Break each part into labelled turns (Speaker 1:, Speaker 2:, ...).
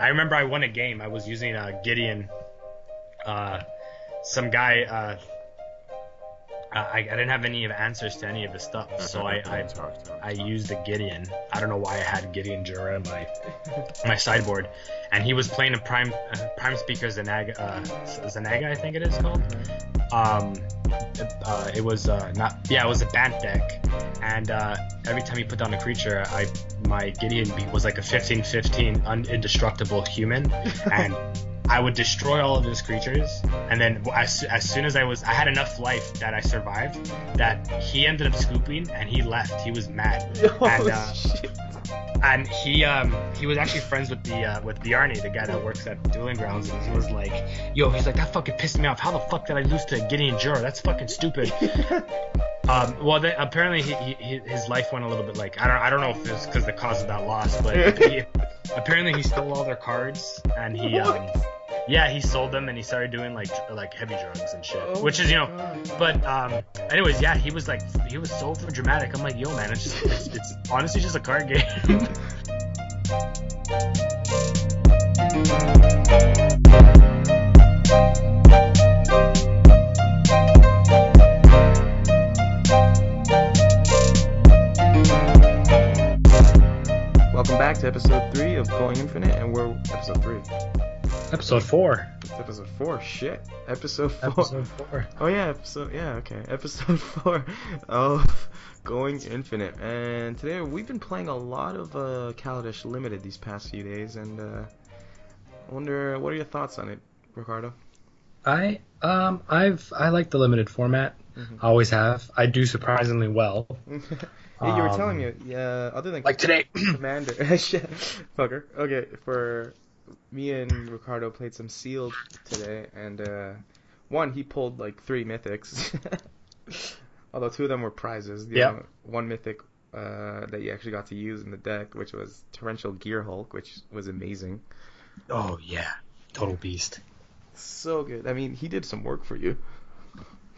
Speaker 1: I remember I won a game. I was using uh, Gideon. Uh, some guy. Uh, I, I didn't have any of answers to any of the stuff, so I I,
Speaker 2: Talk to him.
Speaker 1: I used the Gideon. I don't know why I had Gideon Jura in my my sideboard, and he was playing a prime uh, prime speaker Zanaga uh, Zanaga I think it is called. Um, uh, it was uh, not yeah it was a Bant deck, and uh, every time he put down a creature, I my Gideon was like a 15-15 un- indestructible human, and I would destroy all of his creatures, and then as, as soon as I was, I had enough life that I survived. That he ended up scooping, and he left. He was mad,
Speaker 2: Oh,
Speaker 1: and uh, and he um he was actually friends with the uh, with Bjarni, the guy that works at Dueling Grounds, and he was like, "Yo, he's like that fucking pissed me off. How the fuck did I lose to Gideon Jura? That's fucking stupid." um, well, apparently he, he, he- his life went a little bit like I don't I don't know if it's because the cause of that loss, but he, apparently he stole all their cards and he um yeah he sold them and he started doing like like heavy drugs and shit,
Speaker 2: Oh
Speaker 1: which is you know
Speaker 2: God.
Speaker 1: but um, anyways, yeah, he was like, he was so dramatic. I'm like, yo, man, it's just, it's, it's honestly just a card game.
Speaker 2: Welcome back to episode three of Going Infinite, and we're episode three.
Speaker 1: Episode four.
Speaker 2: It's episode four. Shit. Episode four.
Speaker 1: Episode four.
Speaker 2: Oh yeah, episode yeah, okay. Episode four of Going Infinite. And today we've been playing a lot of uh Kaladesh Limited these past few days and uh I wonder what are your thoughts on it, Ricardo?
Speaker 1: I um I've I like the limited format.
Speaker 2: Mhm.
Speaker 1: I always have. I do surprisingly well.
Speaker 2: Hey, you were
Speaker 1: Um,
Speaker 2: telling me, yeah, other than
Speaker 1: Like today.
Speaker 2: Commander, shit, fucker. Okay, for me and Ricardo played some sealed today, and uh, one he pulled like three mythics, although two of them were prizes. The
Speaker 1: Yeah.
Speaker 2: other- one mythic uh, that you actually got to use in the deck, which was Torrential Gear Hulk, which was amazing.
Speaker 1: oh yeah, total beast.
Speaker 2: So good. I mean, he did some work for you.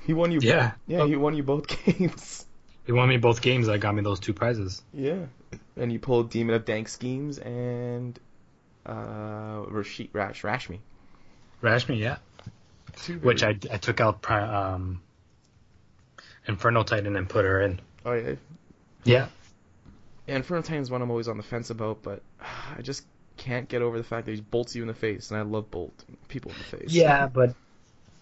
Speaker 2: He won you.
Speaker 1: Yeah.
Speaker 2: Yeah, he won you both games.
Speaker 1: He won me both games. That got me those two prizes.
Speaker 2: Yeah. And you pulled Demon of Dark Schemes and uh Rashid Rash Rashmi.
Speaker 1: Rashmi, yeah.
Speaker 2: Two
Speaker 1: Which I, I took out pri- um Inferno Titan and put her in.
Speaker 2: Oh yeah.
Speaker 1: Yeah.
Speaker 2: Yeah, Titan is one I'm always on the fence about, but I just can't get over the fact that he bolts you in the face, and I love bolt people in the face.
Speaker 1: Yeah, but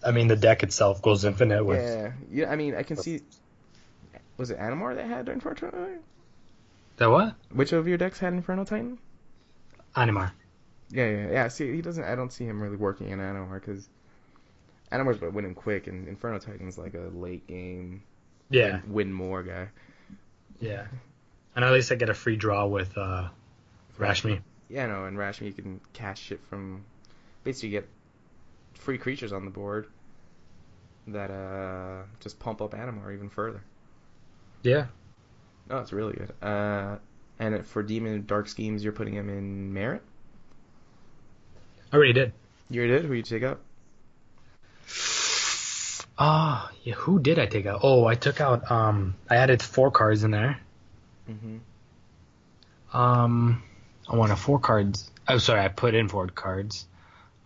Speaker 1: I mean the deck itself goes infinite with
Speaker 2: Yeah. Yeah, I mean I can see was it Animar that had Inferno Titan?
Speaker 1: that what?
Speaker 2: Which of your decks had Inferno Titan?
Speaker 1: Animar.
Speaker 2: Yeah, yeah, yeah. See, he doesn't. I don't see him really working in Animar because Animar's about winning quick, and Inferno Titan's like a late game
Speaker 1: Yeah,
Speaker 2: win, more guy.
Speaker 1: yeah. And at least I get a free draw with uh Rashmi.
Speaker 2: Yeah, no, and Rashmi you can cast shit from basically get free creatures on the board that uh just pump up Animar even further.
Speaker 1: Yeah.
Speaker 2: No, it's really good. Uh, and for Demon Dark Schemes, you're putting him in Meren.
Speaker 1: I already did.
Speaker 2: You already did. Who you take out?
Speaker 1: Ah, yeah, who did I take out? Oh, I took out um I added four cards in there.
Speaker 2: Mm-hmm.
Speaker 1: Um I wanted four cards. Oh sorry, I put in four cards.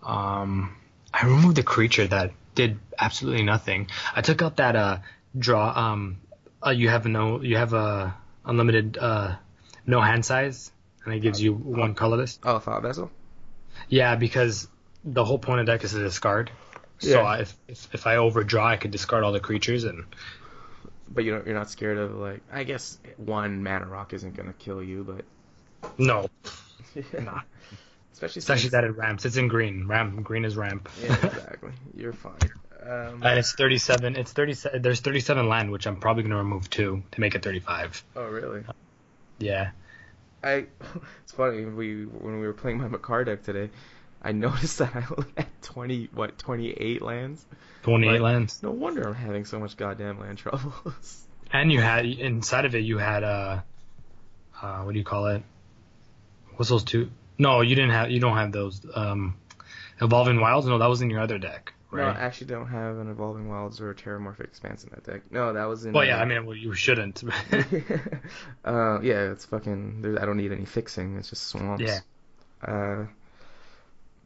Speaker 1: Um I removed the creature that did absolutely nothing. I took out that uh draw um uh, you have no you have a unlimited uh no hand size and it gives you one colorless.
Speaker 2: Oh, Thought Vessel.
Speaker 1: Yeah, because the whole point of deck is to discard. So
Speaker 2: Yeah.
Speaker 1: I, if, if if I overdraw, I could discard all the creatures and
Speaker 2: But you don't, you're not scared of like I guess one mana rock isn't gonna kill you, but
Speaker 1: no. Nah.
Speaker 2: especially
Speaker 1: actually that it ramps. It's in green. Ramp green is ramp.
Speaker 2: Yeah, exactly. You're fine. Um,
Speaker 1: and it's 37. It's 37. There's 37 land, which I'm probably gonna remove two to make it 35.
Speaker 2: oh really?
Speaker 1: Yeah.
Speaker 2: I. It's funny. We when we were playing my Makar deck today, I noticed that I only had 20 what 28 lands.
Speaker 1: 28
Speaker 2: Like-
Speaker 1: lands.
Speaker 2: No wonder I'm having so much goddamn land troubles.
Speaker 1: And you had inside of it, you had uh, uh, what do you call it? What's those two? No, you didn't have. You don't have those. Um, evolving wilds. No, that was in your other deck,
Speaker 2: No, I actually don't have an Evolving Wilds or a Terramorphic Expanse in that deck. No, that was in.
Speaker 1: well, yeah.
Speaker 2: uh,
Speaker 1: I mean, well, you shouldn't.
Speaker 2: uh, yeah, it's fucking. There, I don't need any fixing. It's just swamps.
Speaker 1: Yeah.
Speaker 2: Uh,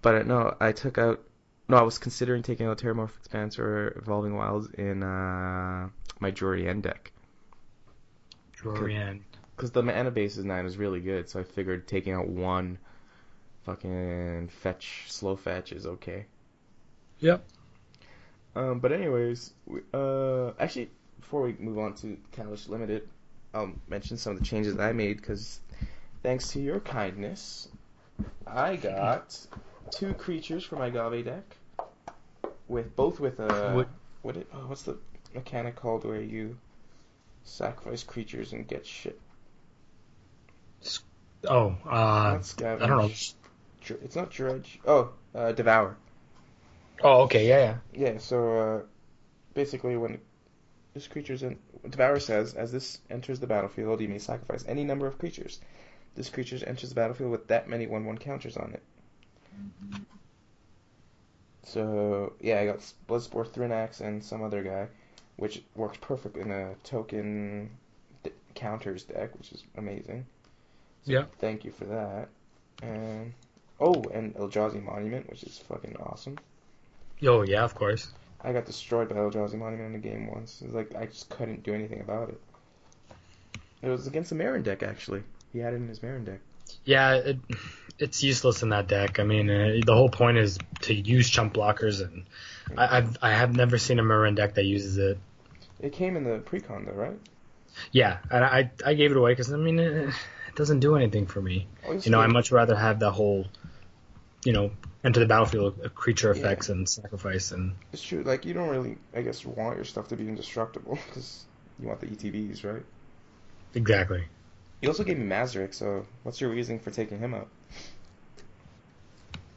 Speaker 2: but uh, no, I took out. No, I was considering taking out Terramorphic Expanse or Evolving Wilds in uh, my Jorian deck.
Speaker 1: Jorian.
Speaker 2: Because the mana base is 9 is really good, so I figured taking out one fucking fetch, slow fetch is okay.
Speaker 1: Yep.
Speaker 2: Um, but anyways, we, uh, actually, before we move on to Kaladesh Limited, I'll mention some of the changes that I made because thanks to your kindness, I got two creatures for my Ghave deck, with both with a
Speaker 1: What-
Speaker 2: what it, oh, what's the mechanic called where you sacrifice creatures and get shit?
Speaker 1: Oh, uh. I don't know.
Speaker 2: It's not dredge. Oh, uh, devour.
Speaker 1: Oh, okay, yeah, yeah.
Speaker 2: Yeah, so uh, basically, when this creature's in, Devour says, as this enters the battlefield, you may sacrifice any number of creatures. This creature enters the battlefield with that many 1 1 counters on it. So, yeah, I got Bloodspore Thrinax and some other guy, which works perfect in a token d- counters deck, which is amazing. So
Speaker 1: Yeah.
Speaker 2: Thank you for that. And, oh, and Eldrazi Monument, which is fucking awesome.
Speaker 1: Yo, yeah, of course.
Speaker 2: I got destroyed by Eldrazi Monument in a game once. It was like I just couldn't do anything about it. It was against the Meren deck actually. He had it in his Meren deck.
Speaker 1: Yeah, it, it's useless in that deck. I mean, uh, the whole point is to use chump blockers, and I, I've I have never seen a Meren deck that uses it.
Speaker 2: It came in the precon though, right?
Speaker 1: Yeah, and I I gave it away because I mean it, it doesn't do anything for me.
Speaker 2: Oh,
Speaker 1: You know. I'd much rather have the whole, you know, enter the battlefield creature
Speaker 2: Yeah.
Speaker 1: effects and sacrifice and
Speaker 2: It's true. Like you don't really, I guess, want your stuff to be indestructible because you want the ETBs, right?
Speaker 1: exactly.
Speaker 2: You also gave me Mazirek, so what's your reasoning for taking him out?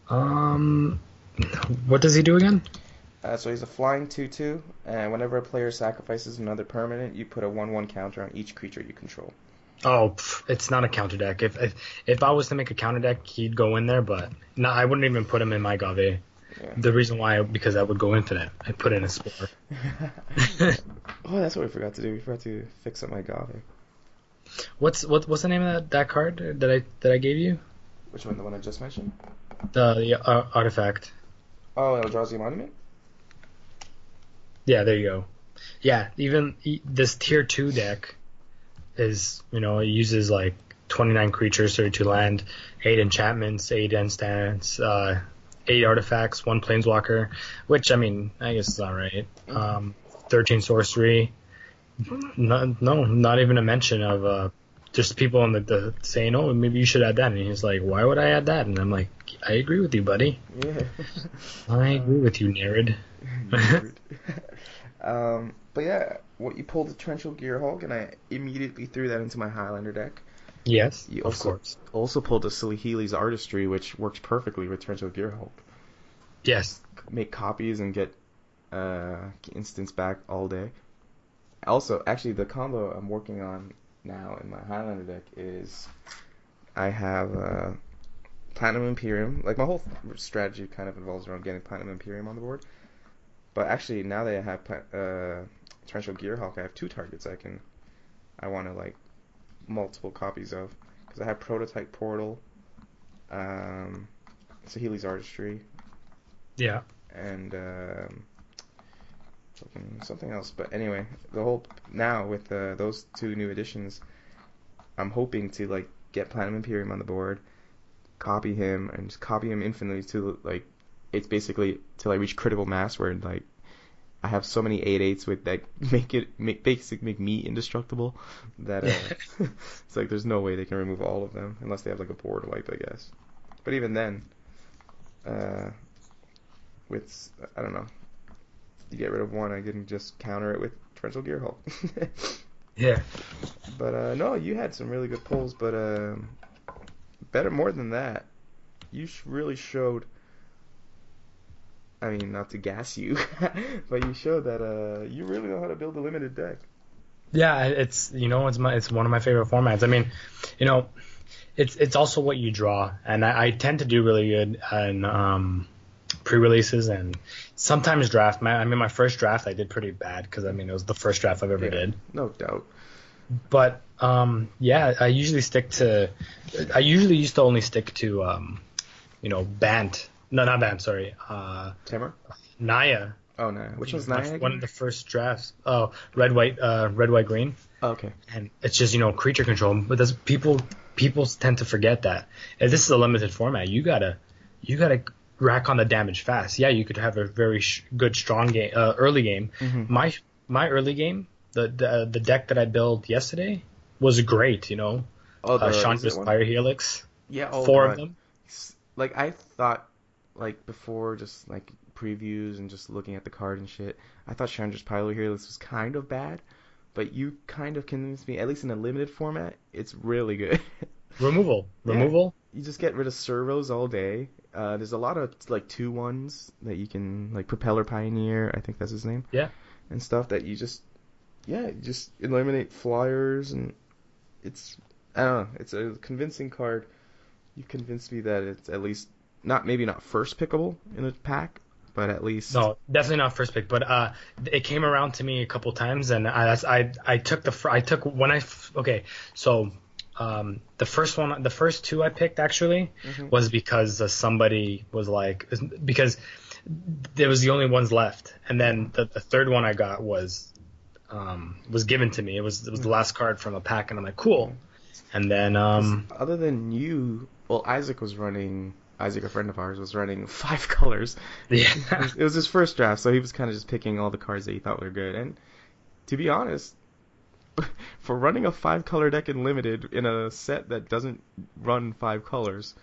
Speaker 1: Um, what does he do again?
Speaker 2: Uh, so he's a flying 2-2, and whenever a player sacrifices another permanent, you put a 1-1 counter on each creature you control.
Speaker 1: Oh, pff, it's not a counter deck. If, if if I was to make a counter deck, he'd go in there, but no, I wouldn't even put him in my Ghave.
Speaker 2: Yeah.
Speaker 1: The reason why, because I would go infinite. I put in a spore.
Speaker 2: oh, that's what we forgot to do. We forgot to fix up my Ghave.
Speaker 1: What's what, what's the name of that, that card that I that I gave you?
Speaker 2: Which one? The one I just mentioned?
Speaker 1: The, the uh, artifact.
Speaker 2: Oh, Eldrazi Monument?
Speaker 1: Yeah, there you go. Yeah, even e- this tier two deck is you know it uses like 29 creatures, 32 land, eight enchantments, eight instants, uh, eight artifacts, one planeswalker, which I mean I guess is alright. Um, 13 sorcery. No, no, not even a mention of uh, just people in the, the saying, oh, maybe you should add that, and he's like, why would I add that? And I'm like, I agree with you, buddy.
Speaker 2: Yeah.
Speaker 1: I agree with you, Narid.
Speaker 2: Nerd. um, but yeah, what you pulled the Torrential gear Gearhulk, and I immediately threw that into my Highlander deck.
Speaker 1: Yes,
Speaker 2: You
Speaker 1: of
Speaker 2: also-
Speaker 1: course.
Speaker 2: Also pulled the Saheeli's Artistry, which works perfectly with Torrential gear Gearhulk.
Speaker 1: Yes.
Speaker 2: Make copies and get uh, instants back all day. Also, actually, the combo I'm working on now in my Highlander deck is I have uh, Platinum Imperium. Like my whole strategy kind of involves around getting Platinum Imperium on the board. But actually, now that I have uh, Torrential Gearhulk, I have two targets I can I want to like multiple copies of because I have Prototype Portal, um, Saheeli's Artistry,
Speaker 1: Yeah.
Speaker 2: and um, something else. But anyway, the whole now with uh, those two new additions, I'm hoping to like get Platinum Imperium on the board, copy him, and just copy him infinitely to like it's basically till I reach critical mass where like I have so many eight eights with that make it make basic make me indestructible that uh, it's like there's no way they can remove all of them unless they have like a board wipe I guess. But even then, uh, with I don't know, you get rid of one, I can just counter it with Torrential gear Gearhulk.
Speaker 1: Yeah.
Speaker 2: but uh, no, you had some really good pulls, but um, better more than that, you really showed. I mean, not to gas you, but you showed that uh, you really know how to build a limited deck.
Speaker 1: Yeah, it's you know it's my it's one of my favorite formats. I mean, you know, it's it's also what you draw, and I, I tend to do really good in um, pre-releases and sometimes draft. My, I mean, my first draft I did pretty bad because I mean it was the first draft I've ever
Speaker 2: Yeah.
Speaker 1: did.
Speaker 2: No doubt.
Speaker 1: But um, yeah, I usually stick to. I usually used to only stick to um, you know Bant No, not Bam. Sorry. Uh,
Speaker 2: Temur?
Speaker 1: Naya.
Speaker 2: Oh no, which one's Naya?
Speaker 1: One
Speaker 2: again?
Speaker 1: of the first drafts. Oh, red, white, uh, red, white, green.
Speaker 2: Oh, okay.
Speaker 1: and it's just you know creature control. But that's people people tend to forget that. If this is a limited format, you gotta you gotta rack on the damage fast. Yeah, you could have a very sh- good strong game uh, early game.
Speaker 2: Mhm.
Speaker 1: My my early game, the the the deck that I built yesterday was great. You know,
Speaker 2: Oh,
Speaker 1: uh,
Speaker 2: is it
Speaker 1: Chandra's? Fire Helix,
Speaker 2: Yeah, oh,
Speaker 1: four
Speaker 2: God.
Speaker 1: of them.
Speaker 2: Like I thought, like before, just like previews and just looking at the card and shit. I thought Chandra's Pyro Helix was kind of bad, but you kind of convinced me. At least in a limited format, it's really good.
Speaker 1: Removal,
Speaker 2: Yeah.
Speaker 1: removal.
Speaker 2: you just get rid of servos all day. Uh, there's a lot of like two ones that you can like Propeller Pioneer, I think that's his name.
Speaker 1: Yeah.
Speaker 2: And stuff that you just yeah, you just eliminate flyers and it's I don't know, it's a convincing card. You convinced me that it's at least not maybe not first pickable in a pack, but at least
Speaker 1: No, definitely not first pick, but uh, it came around to me a couple times, and I I I took the fir- I took when I f- okay, so um, the first one, the first two I picked actually
Speaker 2: Mhm.
Speaker 1: was because uh, somebody was like because there was the only ones left, and then the, the third one I got was um, was given to me. It was it was the last card from a pack, and I'm like cool, and then um,
Speaker 2: other than you, well Isaac was running Isaac, a friend of ours, was running five colors.
Speaker 1: yeah.
Speaker 2: it was his first draft, so he was kind of just picking all the cards that he thought were good. And to be honest, for running a five color deck in limited in a set that doesn't run five colors,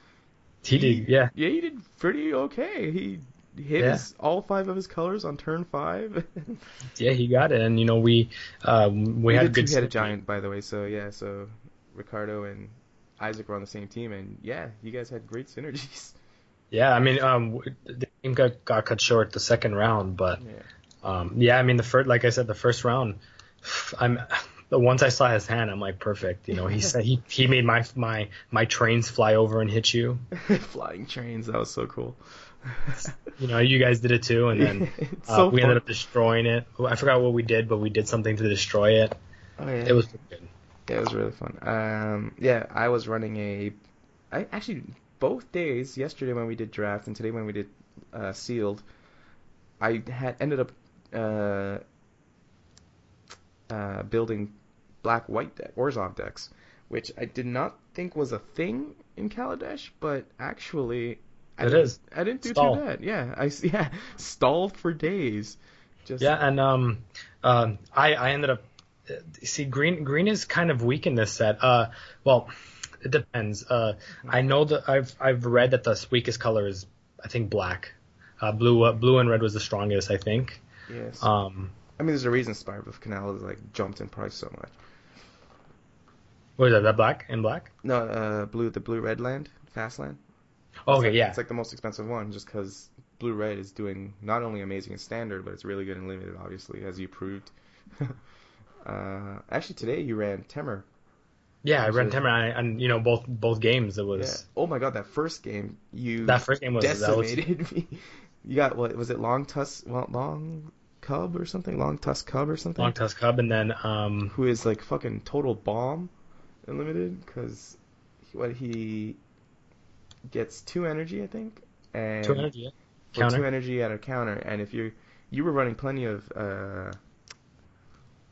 Speaker 1: He did, yeah.
Speaker 2: yeah, he did pretty okay. He hit
Speaker 1: Yeah.
Speaker 2: his, all five of his colors on turn five.
Speaker 1: Yeah, he got it, and you know we uh, we,
Speaker 2: we
Speaker 1: had
Speaker 2: did
Speaker 1: good.
Speaker 2: two headed giant, by the way. So yeah, so Ricardo and Isaac were on the same team, and yeah, you guys had great synergies.
Speaker 1: Yeah, I mean, um, the game got, got cut short the second round, but
Speaker 2: Yeah.
Speaker 1: um, yeah, I mean the first, like I said, the first round, I'm the once I saw his hand, I'm like perfect. You know, he said he he made my my my trains fly over and hit you.
Speaker 2: Flying trains, that was so cool.
Speaker 1: You know, you guys did it too, and then uh,
Speaker 2: so
Speaker 1: we
Speaker 2: fun.
Speaker 1: ended up destroying it. I forgot what we did, but we did something to destroy it.
Speaker 2: Oh, yeah.
Speaker 1: It was good.
Speaker 2: Yeah, it was really fun. Um, yeah, I was running a. I actually both days, yesterday when we did draft and today when we did uh, sealed, I had ended up uh, uh, building black white deck Orzhov decks, which I did not think was a thing in Kaladesh, but actually, I
Speaker 1: It is.
Speaker 2: I didn't do
Speaker 1: Stall.
Speaker 2: too bad. Yeah, I yeah stalled for days. Just
Speaker 1: Yeah, and um, um, I I ended up see green green is kind of weak in this set. Uh, well, it depends. Uh, I know that I've I've read that the weakest color is I think black. Uh, blue uh, blue and red was the strongest, I think.
Speaker 2: yes.
Speaker 1: Um,
Speaker 2: I mean, there's a reason Spirebluff Canal has like jumped in price so much.
Speaker 1: what is that? That black and black?
Speaker 2: No, uh, blue, the blue red land, fast land.
Speaker 1: Oh,
Speaker 2: It's
Speaker 1: okay,
Speaker 2: like,
Speaker 1: yeah.
Speaker 2: It's like the most expensive one, just because blue red is doing not only amazing in standard, but it's really good in limited, obviously, as you proved. uh, actually, today you ran Temur.
Speaker 1: yeah, I ran and, I- and you know both both games it
Speaker 2: Yeah.
Speaker 1: was
Speaker 2: Oh my god, that first game you
Speaker 1: that first game was that was
Speaker 2: decimated me. You got what was it? Long tusk, well, long cub or something? Long tusk cub or something?
Speaker 1: long tusk cub, and then um
Speaker 2: Who is like fucking total bomb unlimited because what he gets two energy, I think, and
Speaker 1: two energy yeah. counter.
Speaker 2: two energy at a counter. And if you you were running plenty of uh,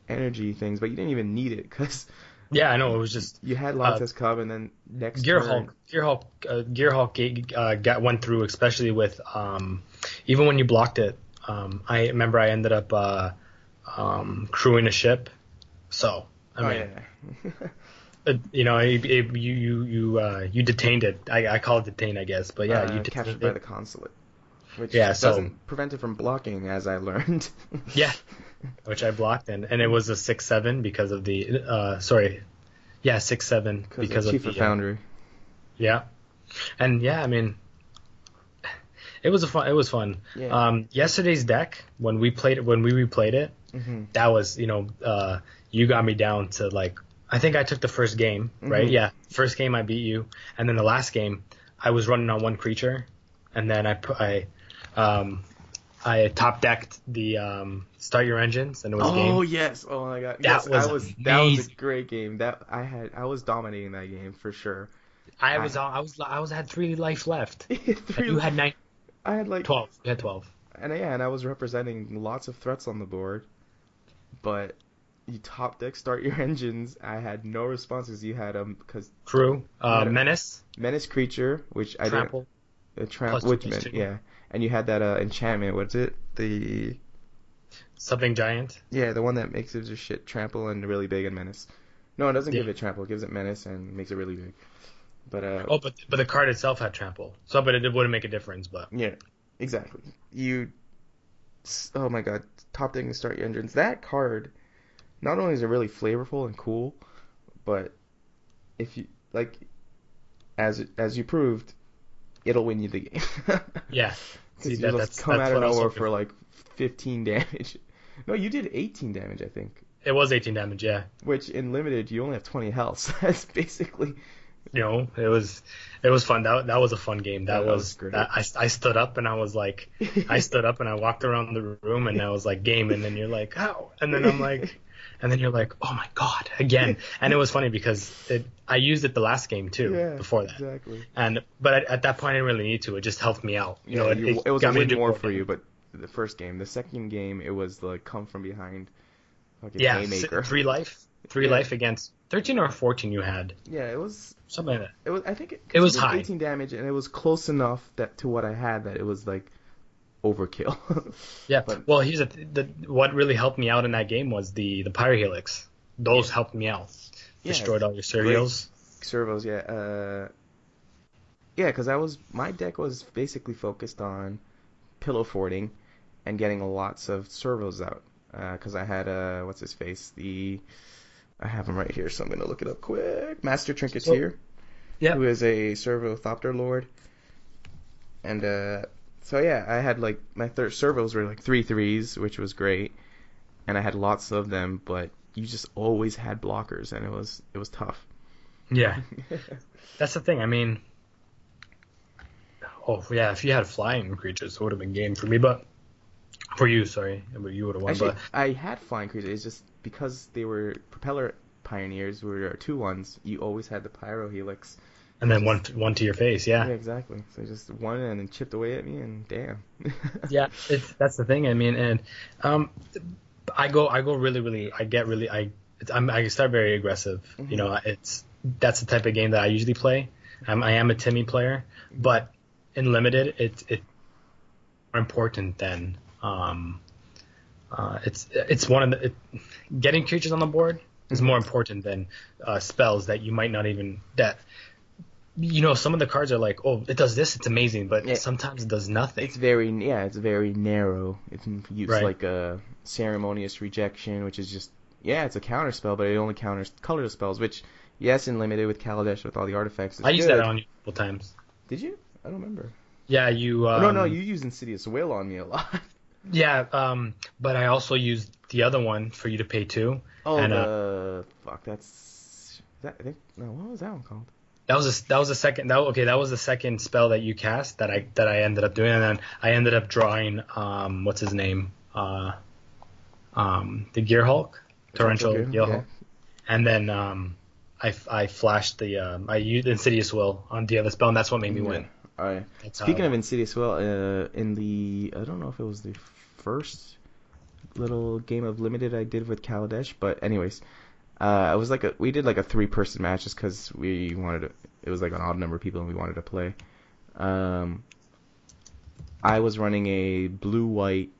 Speaker 2: energy things, but you didn't even need it because
Speaker 1: Yeah, I know it was just
Speaker 2: you had Long
Speaker 1: Uh,
Speaker 2: Cub, and then next
Speaker 1: Gear
Speaker 2: turn,
Speaker 1: Hulk, Gear Hulk, uh, Gear Hulk uh, got went through, especially with um, even when you blocked it. Um, I remember I ended up uh, um, crewing a ship, so I
Speaker 2: oh
Speaker 1: mean,
Speaker 2: yeah.
Speaker 1: uh, you know, it, it, you you you uh, you detained it. I, I call it detained, I guess, but yeah,
Speaker 2: uh,
Speaker 1: you
Speaker 2: captured
Speaker 1: detained
Speaker 2: by the consulate, which
Speaker 1: Yeah, so-
Speaker 2: doesn't prevent it from blocking, as I learned.
Speaker 1: Yeah, which I blocked, and and it was a six seven because of the uh, sorry, yeah six seven
Speaker 2: because of
Speaker 1: of
Speaker 2: Chief
Speaker 1: the
Speaker 2: of
Speaker 1: uh,
Speaker 2: Foundry.
Speaker 1: Yeah, and yeah, I mean, it was a fun. It was fun.
Speaker 2: Yeah.
Speaker 1: Um, yesterday's deck when we played it, when we replayed it,
Speaker 2: hmm
Speaker 1: that was you know, uh, you got me down to like I think I took the first game, right?
Speaker 2: Mhm.
Speaker 1: Yeah, first game I beat you, and then the last game I was running on one creature, and then I put I, um, I top decked the um, start your engines, and it was
Speaker 2: Oh
Speaker 1: game.
Speaker 2: Oh yes! Oh my god!
Speaker 1: That
Speaker 2: yes,
Speaker 1: was
Speaker 2: I was that was a great game. That I had I was dominating that game for sure.
Speaker 1: I was I was I was had three life left.
Speaker 2: Three-
Speaker 1: you had nine.
Speaker 2: I had like
Speaker 1: Twelve. You had twelve.
Speaker 2: and yeah, and I was representing lots of threats on the board, but you top deck start your engines. I had no responses. You had um because
Speaker 1: Crew. Uh,
Speaker 2: had a-
Speaker 1: Menace.
Speaker 2: menace creature, which I
Speaker 1: Trample.
Speaker 2: didn't. Uh, tramp
Speaker 1: Plus two,
Speaker 2: woodsman,
Speaker 1: plus two.
Speaker 2: yeah, and you had that uh enchantment. What's it? The
Speaker 1: Something giant.
Speaker 2: yeah, the one that makes it just shit trample and really big and menace. No, it doesn't
Speaker 1: Yeah.
Speaker 2: give it trample. It gives it menace and makes it really big. But uh,
Speaker 1: Oh, but but the card itself had trample. So, but it wouldn't make a difference. But
Speaker 2: Yeah, exactly. You, oh my god, top decking start your engines. That card, not only is it really flavorful and cool, but if you like, as as you proved, it'll win you the game.
Speaker 1: yeah. That-
Speaker 2: come out of
Speaker 1: what I was
Speaker 2: nowhere for like 15 damage. No, you did 18 damage, I think.
Speaker 1: It was 18 damage. Yeah.
Speaker 2: Which in limited, you only have 20 health. So that's basically
Speaker 1: You know, it was it was fun. That that was a fun game. That,
Speaker 2: Yeah, that
Speaker 1: was,
Speaker 2: was great.
Speaker 1: That, I I stood up and I was like, I stood up and I walked around the room and I was like, game. And then you're like, how? And then I'm like, and then you're like, oh my god, again. And it was funny because it I used it the last game too
Speaker 2: yeah,
Speaker 1: before that.
Speaker 2: exactly.
Speaker 1: And but at, at that point I didn't really need to. It just helped me out. You
Speaker 2: Yeah,
Speaker 1: know, it,
Speaker 2: you-
Speaker 1: it,
Speaker 2: it was
Speaker 1: got
Speaker 2: a
Speaker 1: me to
Speaker 2: win
Speaker 1: do
Speaker 2: more for
Speaker 1: damage.
Speaker 2: you, but the first game, the second game, it was the come from behind, fucking
Speaker 1: Yeah, s-
Speaker 2: haymaker.
Speaker 1: three life, three
Speaker 2: Yeah.
Speaker 1: life against 13 or 14 you had
Speaker 2: Yeah, it was.
Speaker 1: something like that.
Speaker 2: It was. I think it,
Speaker 1: It was
Speaker 2: 'cause did
Speaker 1: high.
Speaker 2: 18 damage, and it was close enough that to what I had that it was like overkill.
Speaker 1: Yeah.
Speaker 2: But-
Speaker 1: well, here's the, the what really helped me out in that game was the the pyro helix. Those helped me out.
Speaker 2: Yeah,
Speaker 1: Destroyed all your serials.
Speaker 2: Servos, yeah. Uh, yeah, because I was my deck was basically focused on pillow forting and getting lots of servos out. Because I had uh, what's his face? The I have him right here, so I'm gonna look it up quick. Master Trinketeer
Speaker 1: Oh,
Speaker 2: here.
Speaker 1: yeah.
Speaker 2: Who is a servo thopter lord. And uh, so yeah, I had like my third servos were like three threes, which was great, and I had lots of them, but you just always had blockers, and it was it was tough.
Speaker 1: Yeah. That's the thing. I mean, oh yeah, if you had flying creatures, it would have been game for me. But for you, sorry, but you would have won.
Speaker 2: Actually,
Speaker 1: but
Speaker 2: I had flying creatures. It's just because they were propeller pioneers, were two ones. You always had the pyro helix.
Speaker 1: And then one one to your face.
Speaker 2: Yeah,
Speaker 1: Yeah.
Speaker 2: exactly. So just one and then chipped away at me, and damn.
Speaker 1: Yeah. It's that's the thing. I mean, and um, I go I go really really I get really I I'm I start very aggressive. You know, it's that's the type of game that I usually play. I'm, I am a Timmy player, but in limited, it's it more important than um, uh, it's it's one of the it, getting creatures on the board is more important than uh, spells that you might not even that. You know, some of the cards are like, oh, it does this, it's amazing, but
Speaker 2: Yeah.
Speaker 1: sometimes it does nothing.
Speaker 2: It's very yeah, it's very narrow. It can use
Speaker 1: Right.
Speaker 2: like a ceremonious rejection, which is just yeah, it's a counter spell, but it only counters colorless spells. Which yes, in limited with Kaladesh with all the artifacts. It's
Speaker 1: I used that on you a couple times.
Speaker 2: Did you? I don't remember.
Speaker 1: Yeah, you. Um,
Speaker 2: no, no, you used Insidious Will on me a lot.
Speaker 1: Yeah, um, but I also used the other one for you to pay too.
Speaker 2: Oh,
Speaker 1: And, uh,
Speaker 2: the fuck, that's that. I think no, what was that one called?
Speaker 1: That was a, that was the second. That okay. That was the second spell that you cast that I that I ended up doing, and then I ended up drawing um what's his name uh um the Gear Hulk torrential
Speaker 2: Gear, yeah.
Speaker 1: Hulk, and then um I, I flashed the um I used Insidious Will on the other spell, and that's what made me win.
Speaker 2: All right.
Speaker 1: That's
Speaker 2: Speaking of Insidious Will, uh, in the I don't know if it was the first little game of limited I did with Kaladesh, but anyways, uh, it was like a we did like a three person match just because we wanted to. It was like an odd number of people and we wanted to play. Um, I was running a blue white.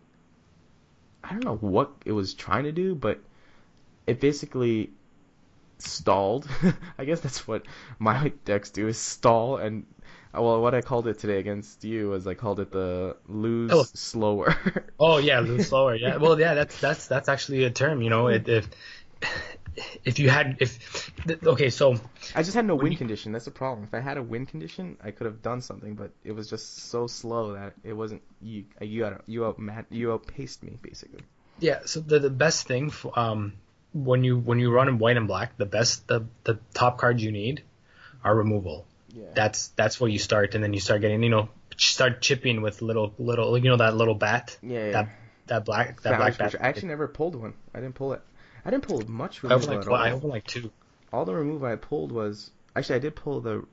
Speaker 2: I don't know what it was trying to do, but it basically stalled. I guess that's what my decks do is stall and well what I called it today against you was I called it the lose
Speaker 1: Oh.
Speaker 2: slower.
Speaker 1: Oh yeah, lose slower. Yeah. Well, yeah, that's that's that's actually a term. You know, it, if if you had if okay, so
Speaker 2: I just had no wind
Speaker 1: you-
Speaker 2: condition. That's the problem. If I had a wind condition, I could have done something, but it was just so slow that it wasn't you you out you out you outpaced me basically.
Speaker 1: Yeah, so the, the best thing for, um when you when you run in white and black, the best the the top cards you need are removal.
Speaker 2: Yeah.
Speaker 1: That's that's where you start, and then you start getting you know start chipping with little little you know that little bat
Speaker 2: yeah. yeah.
Speaker 1: that that black that
Speaker 2: Founder
Speaker 1: black bat.
Speaker 2: I actually never pulled one. I didn't pull it. I didn't pull much
Speaker 1: I opened like
Speaker 2: at all.
Speaker 1: I like two.
Speaker 2: all the remove I pulled was actually I did pull the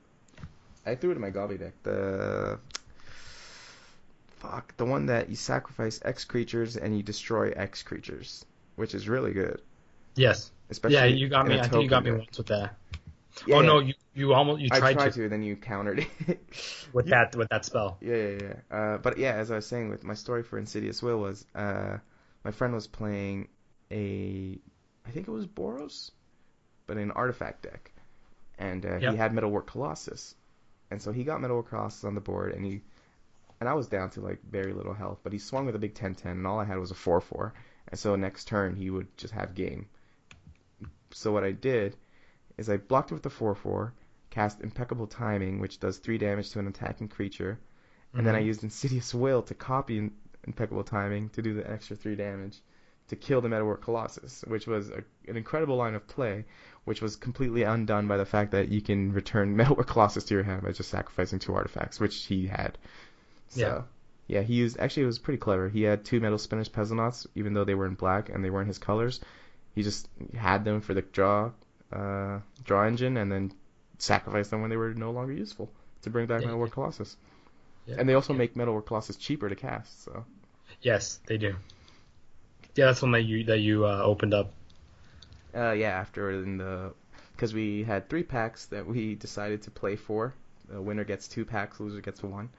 Speaker 2: I threw it in my Gavi deck. The fuck the one that you sacrifice X creatures and you destroy X creatures, which is really good.
Speaker 1: Yes.
Speaker 2: Especially
Speaker 1: yeah, you got me. I think you got me
Speaker 2: deck.
Speaker 1: once with that.
Speaker 2: Yeah,
Speaker 1: oh no, you you almost you tried, to.
Speaker 2: I
Speaker 1: tried,
Speaker 2: tried
Speaker 1: to,
Speaker 2: to, then you countered it.
Speaker 1: with
Speaker 2: You-
Speaker 1: that with that spell.
Speaker 2: Yeah, yeah, yeah. Uh, but yeah, as I was saying, with my story for Insidious Will was, uh, my friend was playing a, I think it was Boros, but an artifact deck, and uh,
Speaker 1: Yep.
Speaker 2: he had Metalwork Colossus, and so he got Metalwork Colossus on the board, and he, and I was down to like very little health, but he swung with a big 10-10, and all I had was a 4-4, and so next turn he would just have game. So what I did is I blocked it with the 4-4, cast Impeccable Timing, which does three damage to an attacking creature and then I
Speaker 1: Mhm.
Speaker 2: used Insidious Will to copy Impeccable Timing to do the extra three damage to kill the Metalwork Colossus, which was a, an incredible line of play, which was completely undone by the fact that you can return Metalwork Colossus to your hand by just sacrificing two artifacts, which he had. So,
Speaker 1: Yeah.
Speaker 2: yeah, he used actually it was pretty clever. He had two Metalspinner's Puzzleknots, even though they were in black and they weren't his colors. He just had them for the draw uh, draw engine and then sacrificed them when they were no longer useful to bring back
Speaker 1: Yeah,
Speaker 2: Metalwork
Speaker 1: yeah.
Speaker 2: Colossus.
Speaker 1: Yeah.
Speaker 2: And they also make Metalwork Colossus cheaper to cast, so
Speaker 1: Yes, they do. Yeah, that's one that you that you uh, opened up.
Speaker 2: uh, yeah. After in the because we had three packs that we decided to play for. The winner gets two packs, loser gets one,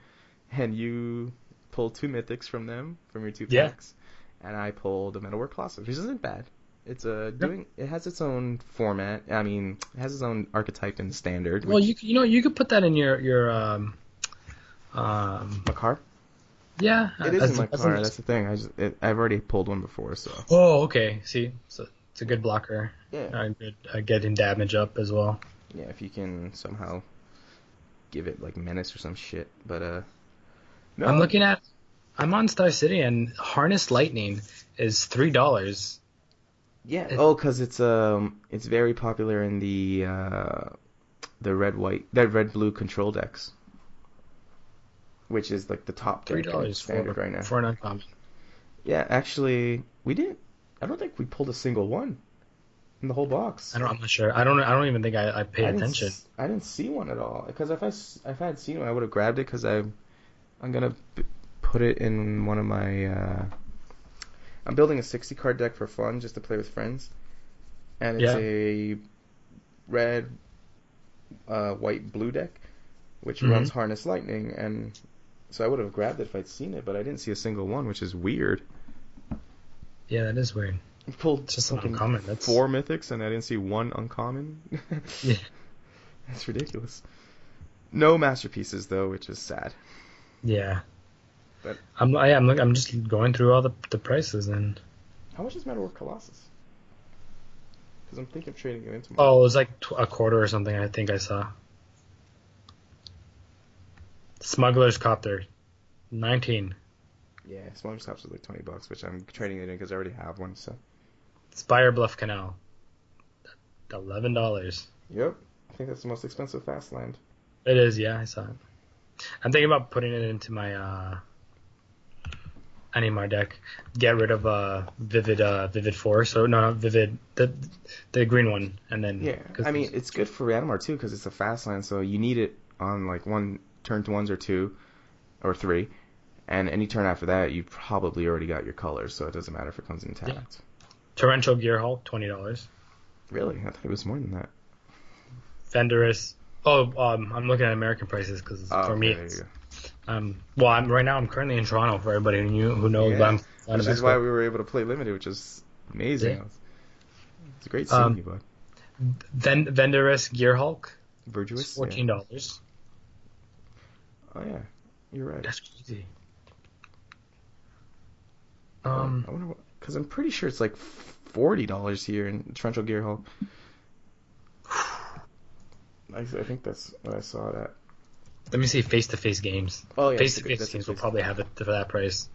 Speaker 2: and you pulled two mythics from them from your two
Speaker 1: Yeah.
Speaker 2: packs, and I pulled a Metalwork Colossus, which isn't bad. It's a doing. It has its own format. I mean, it has its own archetype and standard.
Speaker 1: Well,
Speaker 2: which,
Speaker 1: you you know you could put that in your your um um
Speaker 2: Makar.
Speaker 1: Yeah.
Speaker 2: It is in my car. That's the thing. I just it, I've already pulled one before, so
Speaker 1: Oh, okay. See, so it's a good blocker.
Speaker 2: yeah.
Speaker 1: Uh, good uh, getting damage up as well.
Speaker 2: Yeah, if you can somehow give it like menace or some shit. But uh no,
Speaker 1: I'm looking at. I'm on Star City and Harness Lightning is three dollars.
Speaker 2: Yeah.
Speaker 1: it-
Speaker 2: Oh, cuz it's um it's very popular in the uh the red white that red blue control decks. Which is like the top
Speaker 1: Three dollars
Speaker 2: standard right now.
Speaker 1: for an uncommon.
Speaker 2: Yeah, actually we didn't I don't think we pulled a single one in the whole box.
Speaker 1: I don't. I'm not sure. I don't. I don't even think I, I paid
Speaker 2: I
Speaker 1: attention.
Speaker 2: s- I didn't see one at all. Because if I if I had seen one, I would have grabbed it. Because I I'm gonna b- put it in one of my. Uh, I'm building a 60 card deck for fun, just to play with friends, and it's
Speaker 1: Yeah.
Speaker 2: a red, uh, white, blue deck, which
Speaker 1: Mhm.
Speaker 2: runs Harness Lightning, and so I would have grabbed it if I'd seen it, but I didn't see a single one, which is weird.
Speaker 1: Yeah, that is weird.
Speaker 2: I pulled
Speaker 1: It's just
Speaker 2: fucking
Speaker 1: uncommon. Um, that's
Speaker 2: four mythics, and I didn't see one uncommon.
Speaker 1: Yeah.
Speaker 2: That's ridiculous. No masterpieces though, which is sad.
Speaker 1: Yeah.
Speaker 2: But-
Speaker 1: I'm. I, I'm. look- I'm just going through all the the prices and.
Speaker 2: How much is Metalwork Colossus? Because I'm thinking of trading it into. my-
Speaker 1: Oh, it was like tw- a quarter or something. I think I saw. Smuggler's Copter, nineteen.
Speaker 2: Yeah, Smuggler's Cops is like 20 bucks, which I'm trading it in because I already have one. So.
Speaker 1: Spire Bluff Canal, eleven dollars.
Speaker 2: Yep. I think that's the most expensive fast land.
Speaker 1: It is. Yeah, I saw it. I'm thinking about putting it into my uh, Animar deck. Get rid of uh Vivid uh Vivid Four. So no, not Vivid the the green one, and then
Speaker 2: yeah. I mean, it's good for Animar too because it's a fast land, so you need it on like one turn to ones or two, or three, and any turn after that, you probably already got your colors, so it doesn't matter if it comes intact.
Speaker 1: Torrential Gearhulk, twenty dollars.
Speaker 2: Really, I thought it was more than that.
Speaker 1: Fenderis. Oh, um, I'm looking at American prices because
Speaker 2: Oh,
Speaker 1: for
Speaker 2: okay,
Speaker 1: me, it's, um, well, I'm right now. I'm currently in Toronto. For everybody who knew who knows,
Speaker 2: Yeah,
Speaker 1: I'm
Speaker 2: Which is why we were able to play limited, which is amazing.
Speaker 1: Yeah.
Speaker 2: It's a great seeing
Speaker 1: Um,
Speaker 2: you, bud.
Speaker 1: Ven- Venderis Gearhulk,
Speaker 2: Virtuous.
Speaker 1: fourteen dollars.
Speaker 2: Oh yeah, you're right.
Speaker 1: That's crazy. Um,
Speaker 2: I wonder what, because I'm pretty sure it's like forty dollars here in Torrential Gearhulk. I, I think that's what I saw it at.
Speaker 1: let me see face-to-face games.
Speaker 2: Oh yeah,
Speaker 1: face to face games will
Speaker 2: face-
Speaker 1: probably have it for that price.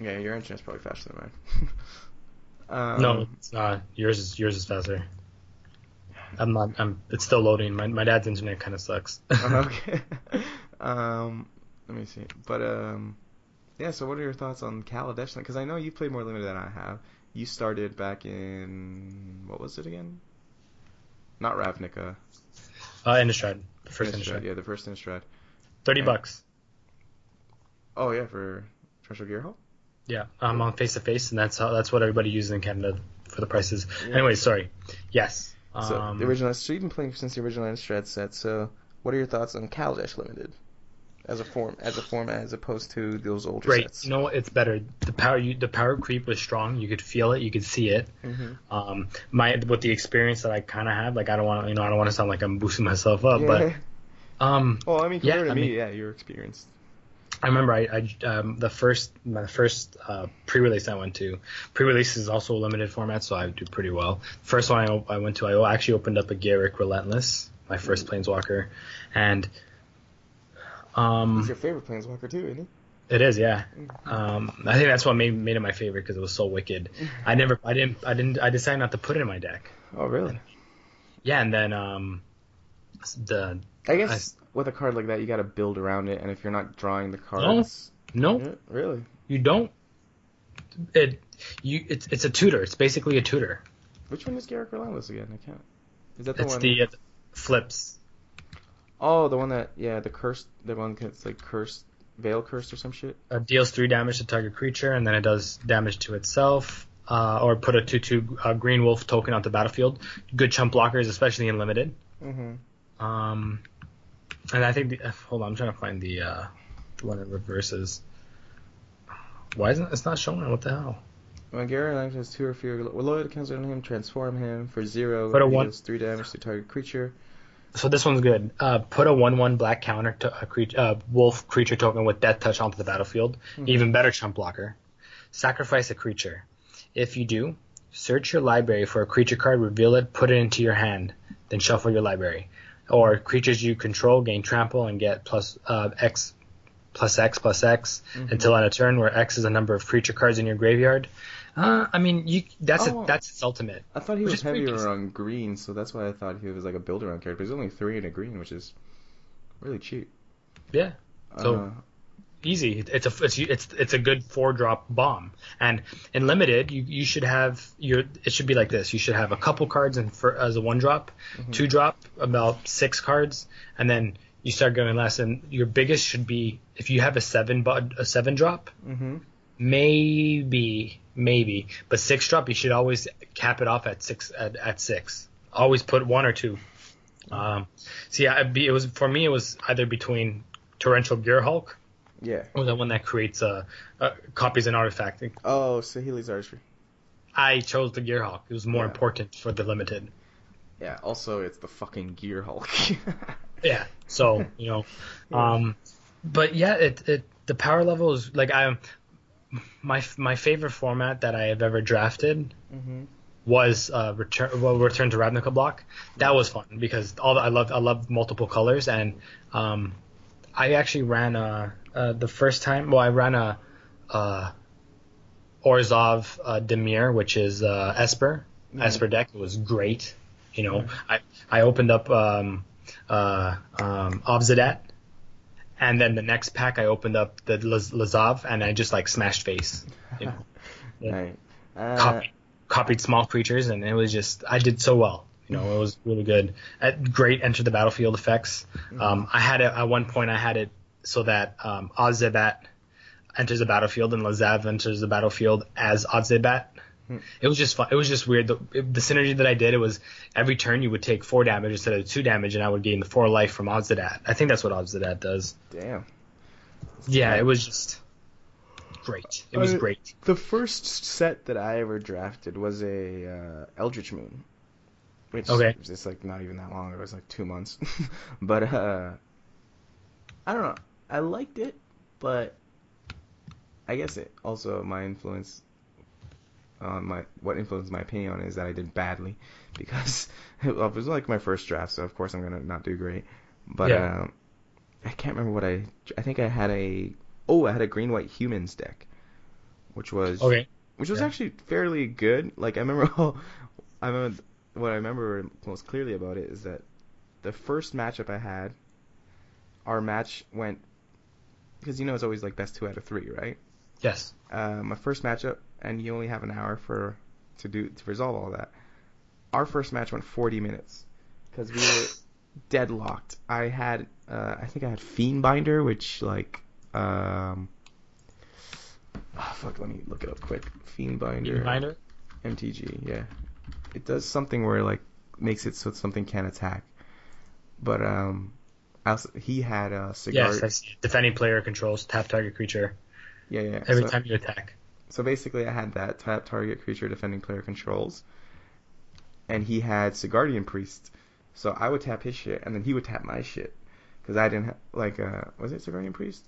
Speaker 2: Yeah, your internet's probably faster than mine. um,
Speaker 1: no, it's not. Yours is yours is faster. I'm not. I'm. It's still loading. My my dad's internet kind of sucks.
Speaker 2: okay. um, let me see. But um, yeah. So, what are your thoughts on Kaladesh? Limited? Because I know you played more limited than I have. You started back in what was it again? Not Ravnica.
Speaker 1: uh, Innistrad. The first
Speaker 2: Innistrad,
Speaker 1: Innistrad.
Speaker 2: Yeah, the first Innistrad.
Speaker 1: Thirty
Speaker 2: Yeah.
Speaker 1: bucks.
Speaker 2: Oh yeah, for Torrential Gearhulk.
Speaker 1: Yeah, I'm on face to face, and that's how that's what everybody uses in Canada for the prices.
Speaker 2: Yeah.
Speaker 1: Anyway, sorry. Yes.
Speaker 2: So
Speaker 1: Um,
Speaker 2: the original. So you've been playing since the original Innistrad set. So what are your thoughts on Kaladesh Limited as a form, as a format, as opposed to those older
Speaker 1: great.
Speaker 2: sets?
Speaker 1: You know what? It's better. The power you, the power creep was strong. You could feel it. You could see it.
Speaker 2: Mm-hmm.
Speaker 1: Um, my with the experience that I kind of have, like I don't want to, you know, I don't want to sound like I'm boosting myself up, but um,
Speaker 2: well, I mean,
Speaker 1: Yeah,
Speaker 2: to
Speaker 1: I
Speaker 2: me,
Speaker 1: mean-
Speaker 2: yeah, you're experienced.
Speaker 1: I remember I, I um, the first my first uh, pre-release I went to. Pre-release is also a limited format, so I do pretty well. First one I, I went to, I actually opened up a Garruk Relentless, my first Planeswalker, and
Speaker 2: He's
Speaker 1: um,
Speaker 2: your favorite Planeswalker too, isn't he?
Speaker 1: it is yeah. Um, I think that's what made made it my favorite because it was so wicked. I never, I didn't, I didn't, I decided not to put it in my deck.
Speaker 2: Oh, really?
Speaker 1: Yeah, and then um, the
Speaker 2: I guess with a card like that, you got to build around it, and if you're not drawing the
Speaker 1: No.
Speaker 2: cards,
Speaker 1: no,
Speaker 2: Yeah, really,
Speaker 1: you don't. It you it's it's a tutor. It's basically a tutor.
Speaker 2: which one is Garruk Relentless again? I can't. Is that the
Speaker 1: It's
Speaker 2: one?
Speaker 1: the uh, flips.
Speaker 2: Oh, the one that yeah, the cursed, the one that's like cursed, veil cursed or some shit.
Speaker 1: uh, deals three damage to target creature, and then it does damage to itself. Uh, or put a two-two uh, green wolf token onto the battlefield. Good chump blockers, especially in limited.
Speaker 2: Mm-hmm.
Speaker 1: Um, and I think the, uh, hold on, I'm trying to find the uh, the one that reverses. Why isn't it's not showing? What the hell?
Speaker 2: When Garruk Relentless has two or fewer loyal tokens on him, transform him for zero.
Speaker 1: Put a one-
Speaker 2: deals three damage to target creature.
Speaker 1: So this one's good. Uh, put a one-one black counter to a creature, uh, wolf creature token with death touch onto the battlefield. Even better chump blocker. Sacrifice a creature. If you do, search your library for a creature card, reveal it, put it into your hand, then shuffle your library. Or creatures you control gain trample and get plus uh, X plus X plus X until on a turn where X is the number of creature cards in your graveyard. Uh, I mean, you that's
Speaker 2: Oh.
Speaker 1: it, that's its ultimate.
Speaker 2: I thought he was heavier on green, so that's why I thought he was like a build around character. But he's only three in a green, which is really cheap.
Speaker 1: Yeah. So-
Speaker 2: Uh,
Speaker 1: easy. It's a it's it's it's a good four drop bomb. And in limited, you you should have your it should be like this. You should have a couple cards in for, as a one drop, two drop about six cards, and then you start going less. And your biggest should be if you have a seven a seven drop,
Speaker 2: mm-hmm.
Speaker 1: maybe maybe, but six drop you should always cap it off at six at, at six. Always put one or two. Um, see, I, it was for me. It was either between torrential gear Hulk
Speaker 2: Yeah.
Speaker 1: or the one that creates uh, uh, copies an artifact.
Speaker 2: Oh, Saheeli's archery.
Speaker 1: I chose the Gearhulk. It was more
Speaker 2: Yeah.
Speaker 1: important for the limited.
Speaker 2: Yeah. Also, it's the fucking Gear Hulk.
Speaker 1: Yeah. So you know, um, but yeah, it it the power level is like I my my favorite format that I have ever drafted
Speaker 2: mm-hmm.
Speaker 1: was uh, return well return to Ravnica block. That was fun because all the, I love I loved multiple colors and um, I actually ran a uh, the first time. Well, I ran a uh, Orzhov uh, Dimir, which is uh, Esper Esper deck. It was great. You know, I I opened up um, uh, um, Obzedat. And then the next pack, I opened up the Lazav, and I just like smashed face. You know, Yeah.
Speaker 2: Right. Uh,
Speaker 1: copied, copied small creatures, and it was just I did so well. You know, it was really good. At great enter the battlefield effects. Um, I had it at one point. I had it so that um, Obzedat enters the battlefield and Lazav enters the battlefield as Obzedat. It was just fun. It was just weird. The, the synergy that I did, it was every turn you would take four damage instead of two damage, and I would gain the four life from Obzedat. I think that's what Obzedat does.
Speaker 2: Damn.
Speaker 1: Yeah, it was just great. It was
Speaker 2: Uh,
Speaker 1: great.
Speaker 2: The first set that I ever drafted was a uh, Eldritch Moon, which
Speaker 1: Okay.
Speaker 2: was just like not even that long. It was like two months, but uh, I don't know. I liked it, but I guess it also my influence on my what influenced my opinion on it is that I did badly because it was like my first draft, so of course I'm gonna not do great. But
Speaker 1: Yeah.
Speaker 2: um, I can't remember what I. I think I had a. Oh, I had a green white humans deck, which was
Speaker 1: Okay.
Speaker 2: which was
Speaker 1: Yeah.
Speaker 2: actually fairly good. Like I remember, all, I remember what I remember most clearly about it is that the first matchup I had, our match went because you know it's always like best two out of three, right?
Speaker 1: Yes.
Speaker 2: Uh, my first matchup, and you only have an hour for to do to resolve all that. Our first match went 40 minutes because we were deadlocked. I had, uh, I think I had Fiendbinder, which like, um, fuck, let me look it up quick. Fiendbinder.
Speaker 1: Reminder.
Speaker 2: MTG, yeah. It does something where like makes it so something can attack. But um, also, he had a cigar.
Speaker 1: Yes, I see. Defending player controls tap target creature
Speaker 2: yeah, yeah.
Speaker 1: every
Speaker 2: so,
Speaker 1: time you attack.
Speaker 2: So basically, I had that tap target creature defending player controls, and he had Sigardian Priest. So I would tap his shit, and then he would tap my shit, because I didn't have like uh was it Sigardian Priest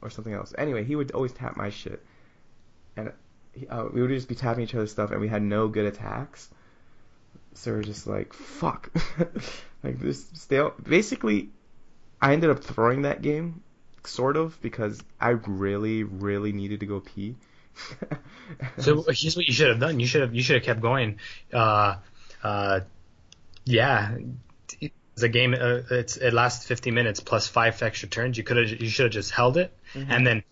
Speaker 2: or something else. Anyway, he would always tap my shit, and uh, we would just be tapping each other's stuff, and we had no good attacks. So we're just like fuck, like this stale. Basically, I ended up throwing that game, sort of, because I really, really needed to go pee.
Speaker 1: So here's what you should have done. You should have you should have kept going. Uh, uh, yeah, it's a game. Uh, it's it lasts 50 minutes plus five extra turns. You could have you should have just held it,
Speaker 2: Mhm.
Speaker 1: and then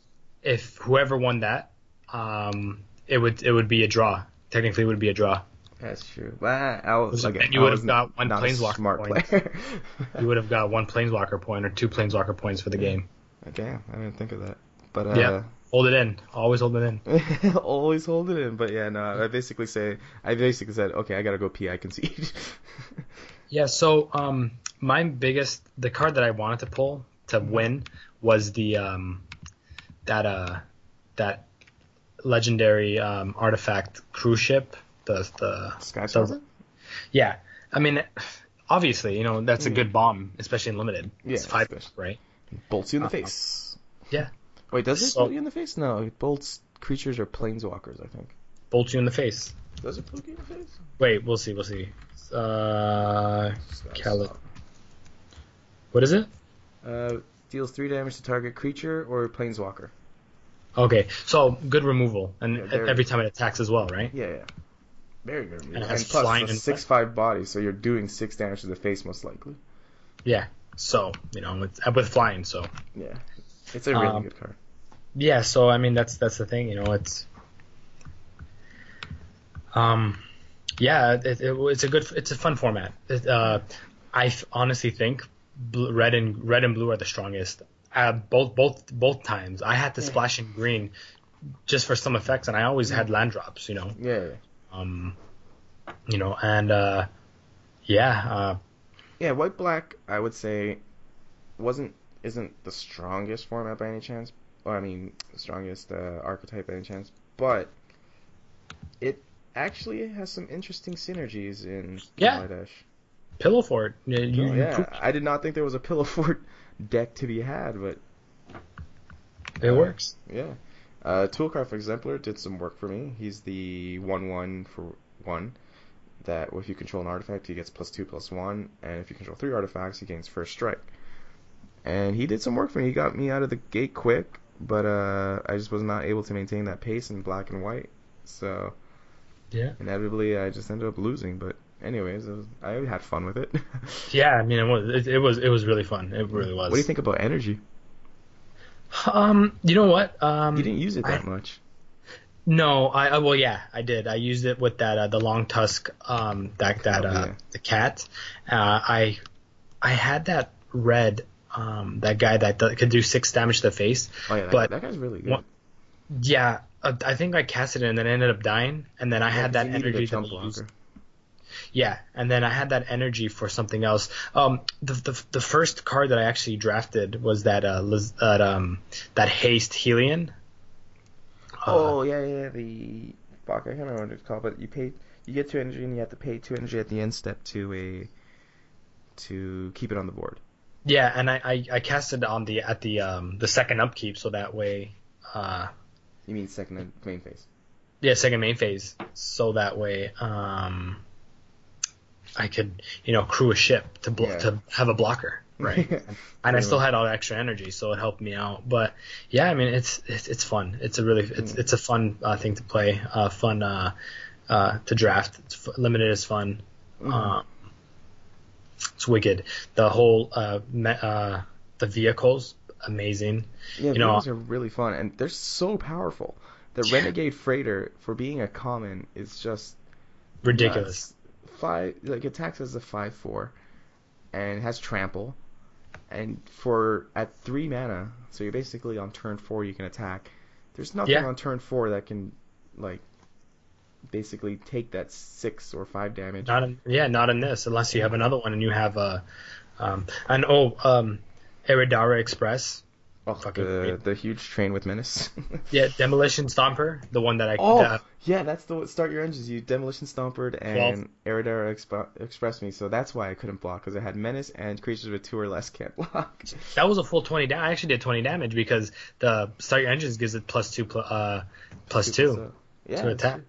Speaker 1: if whoever won that, um, it would it would be a draw. Technically, it would be a draw.
Speaker 2: That's true. Well, I was,
Speaker 1: And you
Speaker 2: I
Speaker 1: would have got one Planeswalker
Speaker 2: smart
Speaker 1: point.
Speaker 2: player.
Speaker 1: You would have got one planeswalker point or two planeswalker points for the game.
Speaker 2: Okay, I didn't think of that. But uh,
Speaker 1: Yeah. Hold it in. Always hold it in.
Speaker 2: always hold it in. But yeah, no, I basically say, I basically said, okay, I gotta go pee. I concede.
Speaker 1: Yeah, so um, my biggest the card that I wanted to pull to win was the um, that uh that legendary um, artifact cruise ship. The the
Speaker 2: Skysovereign?
Speaker 1: yeah, I mean, obviously, you know that's a
Speaker 2: Mm.
Speaker 1: good bomb, especially in limited.
Speaker 2: Yeah,
Speaker 1: it's five, right?
Speaker 2: Bolts you in the
Speaker 1: Uh-huh.
Speaker 2: face.
Speaker 1: Yeah.
Speaker 2: Wait, does it
Speaker 1: So-
Speaker 2: bolt you in the face? No, it bolts creatures or planeswalkers. I think.
Speaker 1: Bolts you in the face.
Speaker 2: Does it poke you in the face?
Speaker 1: Wait, we'll see. We'll see. Uh,
Speaker 2: Sky
Speaker 1: what is it?
Speaker 2: Uh, deals three damage to target creature or planeswalker.
Speaker 1: Okay, so good removal, and
Speaker 2: Yeah,
Speaker 1: every time it attacks as well, right?
Speaker 2: Yeah, yeah. Very good.
Speaker 1: And
Speaker 2: And,
Speaker 1: it has
Speaker 2: plus,
Speaker 1: flying
Speaker 2: it's a
Speaker 1: and-
Speaker 2: six five body, so you're doing six damage to the face most likely.
Speaker 1: Yeah. So you know, with, with flying, so
Speaker 2: Yeah, it's a really
Speaker 1: Um,
Speaker 2: good card.
Speaker 1: Yeah. So I mean, that's that's the thing. You know, it's um, yeah. It, it, it's a good. It's a fun format. It, uh, I f- honestly think blue, red and red and blue are the strongest. Uh, both both both times I had to
Speaker 2: Yeah.
Speaker 1: splash in green just for some effects, and I always had land drops. You know.
Speaker 2: Yeah, yeah.
Speaker 1: Um, you know, and uh, yeah. Uh,
Speaker 2: Yeah, white black I would say wasn't isn't the strongest format by any chance. Or I mean, strongest uh, archetype by any chance, but it actually has some interesting synergies in
Speaker 1: Yeah.
Speaker 2: Kaladesh.
Speaker 1: pillow fort. You, you,
Speaker 2: Oh, yeah, I did not think there was a pillow fort deck to be had, but
Speaker 1: it works.
Speaker 2: yeah. Uh, Toolcraft Exemplar did some work for me. He's the one-one for one. That if you control an artifact, he gets plus two, plus one, and if you control three artifacts, he gains first strike. And he did some work for me. He got me out of the gate quick, but uh, I just was not able to maintain that pace in black and white. So
Speaker 1: Yeah.
Speaker 2: inevitably, I just ended up losing. But anyways, it was, I had fun with it.
Speaker 1: Yeah, I mean, it was it, it was it was really fun. It really was.
Speaker 2: What do you think about energy?
Speaker 1: Um, you know what? Um,
Speaker 2: You didn't use it that
Speaker 1: I-
Speaker 2: much.
Speaker 1: no, I uh, well, yeah, I did. I used it with that uh, the long tusk, um, that that
Speaker 2: Oh,
Speaker 1: uh,
Speaker 2: yeah.
Speaker 1: the cat. Uh, I I had that red, um, that guy that th- could do six damage to the face.
Speaker 2: Oh yeah, that,
Speaker 1: but-
Speaker 2: that guy's really good.
Speaker 1: What- Yeah, uh, I think I casted it and then ended up dying, and then I
Speaker 2: Yeah,
Speaker 1: had that
Speaker 2: he needed a
Speaker 1: energy to
Speaker 2: blocker.
Speaker 1: Yeah, and then I had that energy for something else. Um, the the, the first card that I actually drafted was that uh Liz, that um that haste Hellion. Uh,
Speaker 2: Oh yeah, yeah. The fuck, I can't remember what it's called, but you pay, you get two energy, and you have to pay two energy at the end step to a, to keep it on the board.
Speaker 1: Yeah, and I, I I casted on the at the um the second upkeep, so that way, uh,
Speaker 2: You mean second main phase?
Speaker 1: yeah, second main phase, so that way, um, I could you know crew a ship to blo-
Speaker 2: Yeah.
Speaker 1: to have a blocker, right? and I still had all the extra energy, so it helped me out. But yeah, I mean, it's it's, it's fun. It's a really it's
Speaker 2: Mm.
Speaker 1: it's a fun uh, thing to play. Uh, fun uh, uh, to draft. It's f- limited is fun.
Speaker 2: Mhm.
Speaker 1: Um, it's wicked. The whole uh, me- uh, the vehicles amazing.
Speaker 2: yeah,
Speaker 1: you know-
Speaker 2: are really fun, and they're so powerful. The
Speaker 1: Yeah.
Speaker 2: Renegade Freighter, for being a common, is just
Speaker 1: Ridiculous.
Speaker 2: nuts. Five like attacks as a five four, and has trample, and for at three mana, so you're basically on turn four you can attack. There's nothing
Speaker 1: Yeah.
Speaker 2: on turn four that can like basically take that six or five damage.
Speaker 1: Not in, yeah, not in this, unless you have another one and you have a um, and oh, um, Aradara Express.
Speaker 2: oh,
Speaker 1: fucking
Speaker 2: the
Speaker 1: great.
Speaker 2: the huge train with menace.
Speaker 1: Yeah, Demolition Stomper, the one that I.
Speaker 2: Oh,
Speaker 1: that-
Speaker 2: yeah, that's the start your engines. You demolition stompered and Aradara exp- express me, so that's why I couldn't block because I had menace and creatures with two or less can't block.
Speaker 1: that was a full twenty. Da- I actually did twenty damage because the start your engines gives it plus two, pl- uh, plus two.
Speaker 2: Yeah,
Speaker 1: to attack.
Speaker 2: true.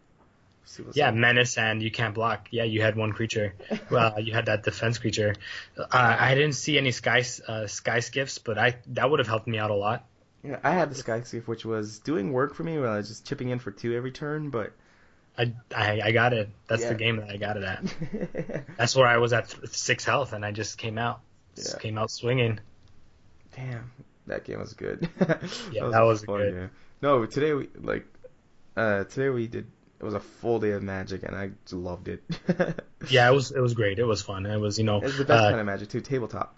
Speaker 1: Yeah,
Speaker 2: up.
Speaker 1: menace and you can't block. Yeah, you had one creature. well, you had that defense creature. Uh, I didn't see any sky uh, sky skiffs, but I that would have helped me out a lot.
Speaker 2: Yeah, I had the Sky Skiff, which was doing work for me while I was just chipping in for two every turn, but
Speaker 1: I I, I got it. That's
Speaker 2: Yeah.
Speaker 1: the game that I got it at. That's where I was at th- six health, and I just came out. Just
Speaker 2: Yeah.
Speaker 1: came out swinging.
Speaker 2: Damn, that game was good.
Speaker 1: Yeah, that was
Speaker 2: fun,
Speaker 1: good.
Speaker 2: yeah. No, today we like uh today we did it was a full day of magic and I loved it.
Speaker 1: Yeah, it was it was great. It was fun. It was you know
Speaker 2: It's the best
Speaker 1: uh,
Speaker 2: kind of magic too, tabletop.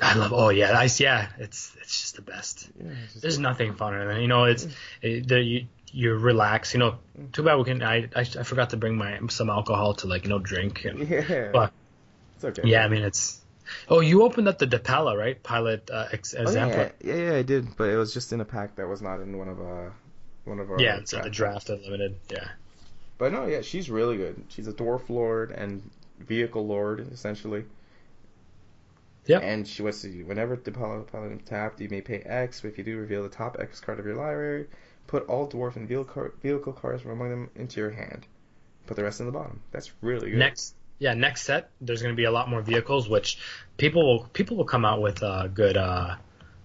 Speaker 1: I love. Oh yeah, ice. Yeah, it's it's just the best.
Speaker 2: Yeah, just-
Speaker 1: There's nothing funner than you know. It's it, the, you you relax. You know. Too bad we can. I, I I forgot to bring my some alcohol to like you know drink. And,
Speaker 2: yeah.
Speaker 1: But-
Speaker 2: it's okay.
Speaker 1: yeah, I mean it's. Oh, you opened up the Depala, right? Pilot uh, ex-
Speaker 2: Oh,
Speaker 1: example.
Speaker 2: yeah, yeah, yeah, I did, but it was just in a pack that was not in one of uh one of our
Speaker 1: yeah, it's the draft unlimited. Yeah.
Speaker 2: But no, yeah, she's really good. She's a dwarf lord and vehicle lord essentially.
Speaker 1: Yep.
Speaker 2: And she was whenever the pal- paladin tapped, you may pay X. But if you do, reveal the top X card of your library. Put all dwarf and vehicle vehicle cards from among them into your hand. Put the rest in the bottom. That's really good.
Speaker 1: Next, yeah, next set there's going to be a lot more vehicles, which people will people will come out with a good uh,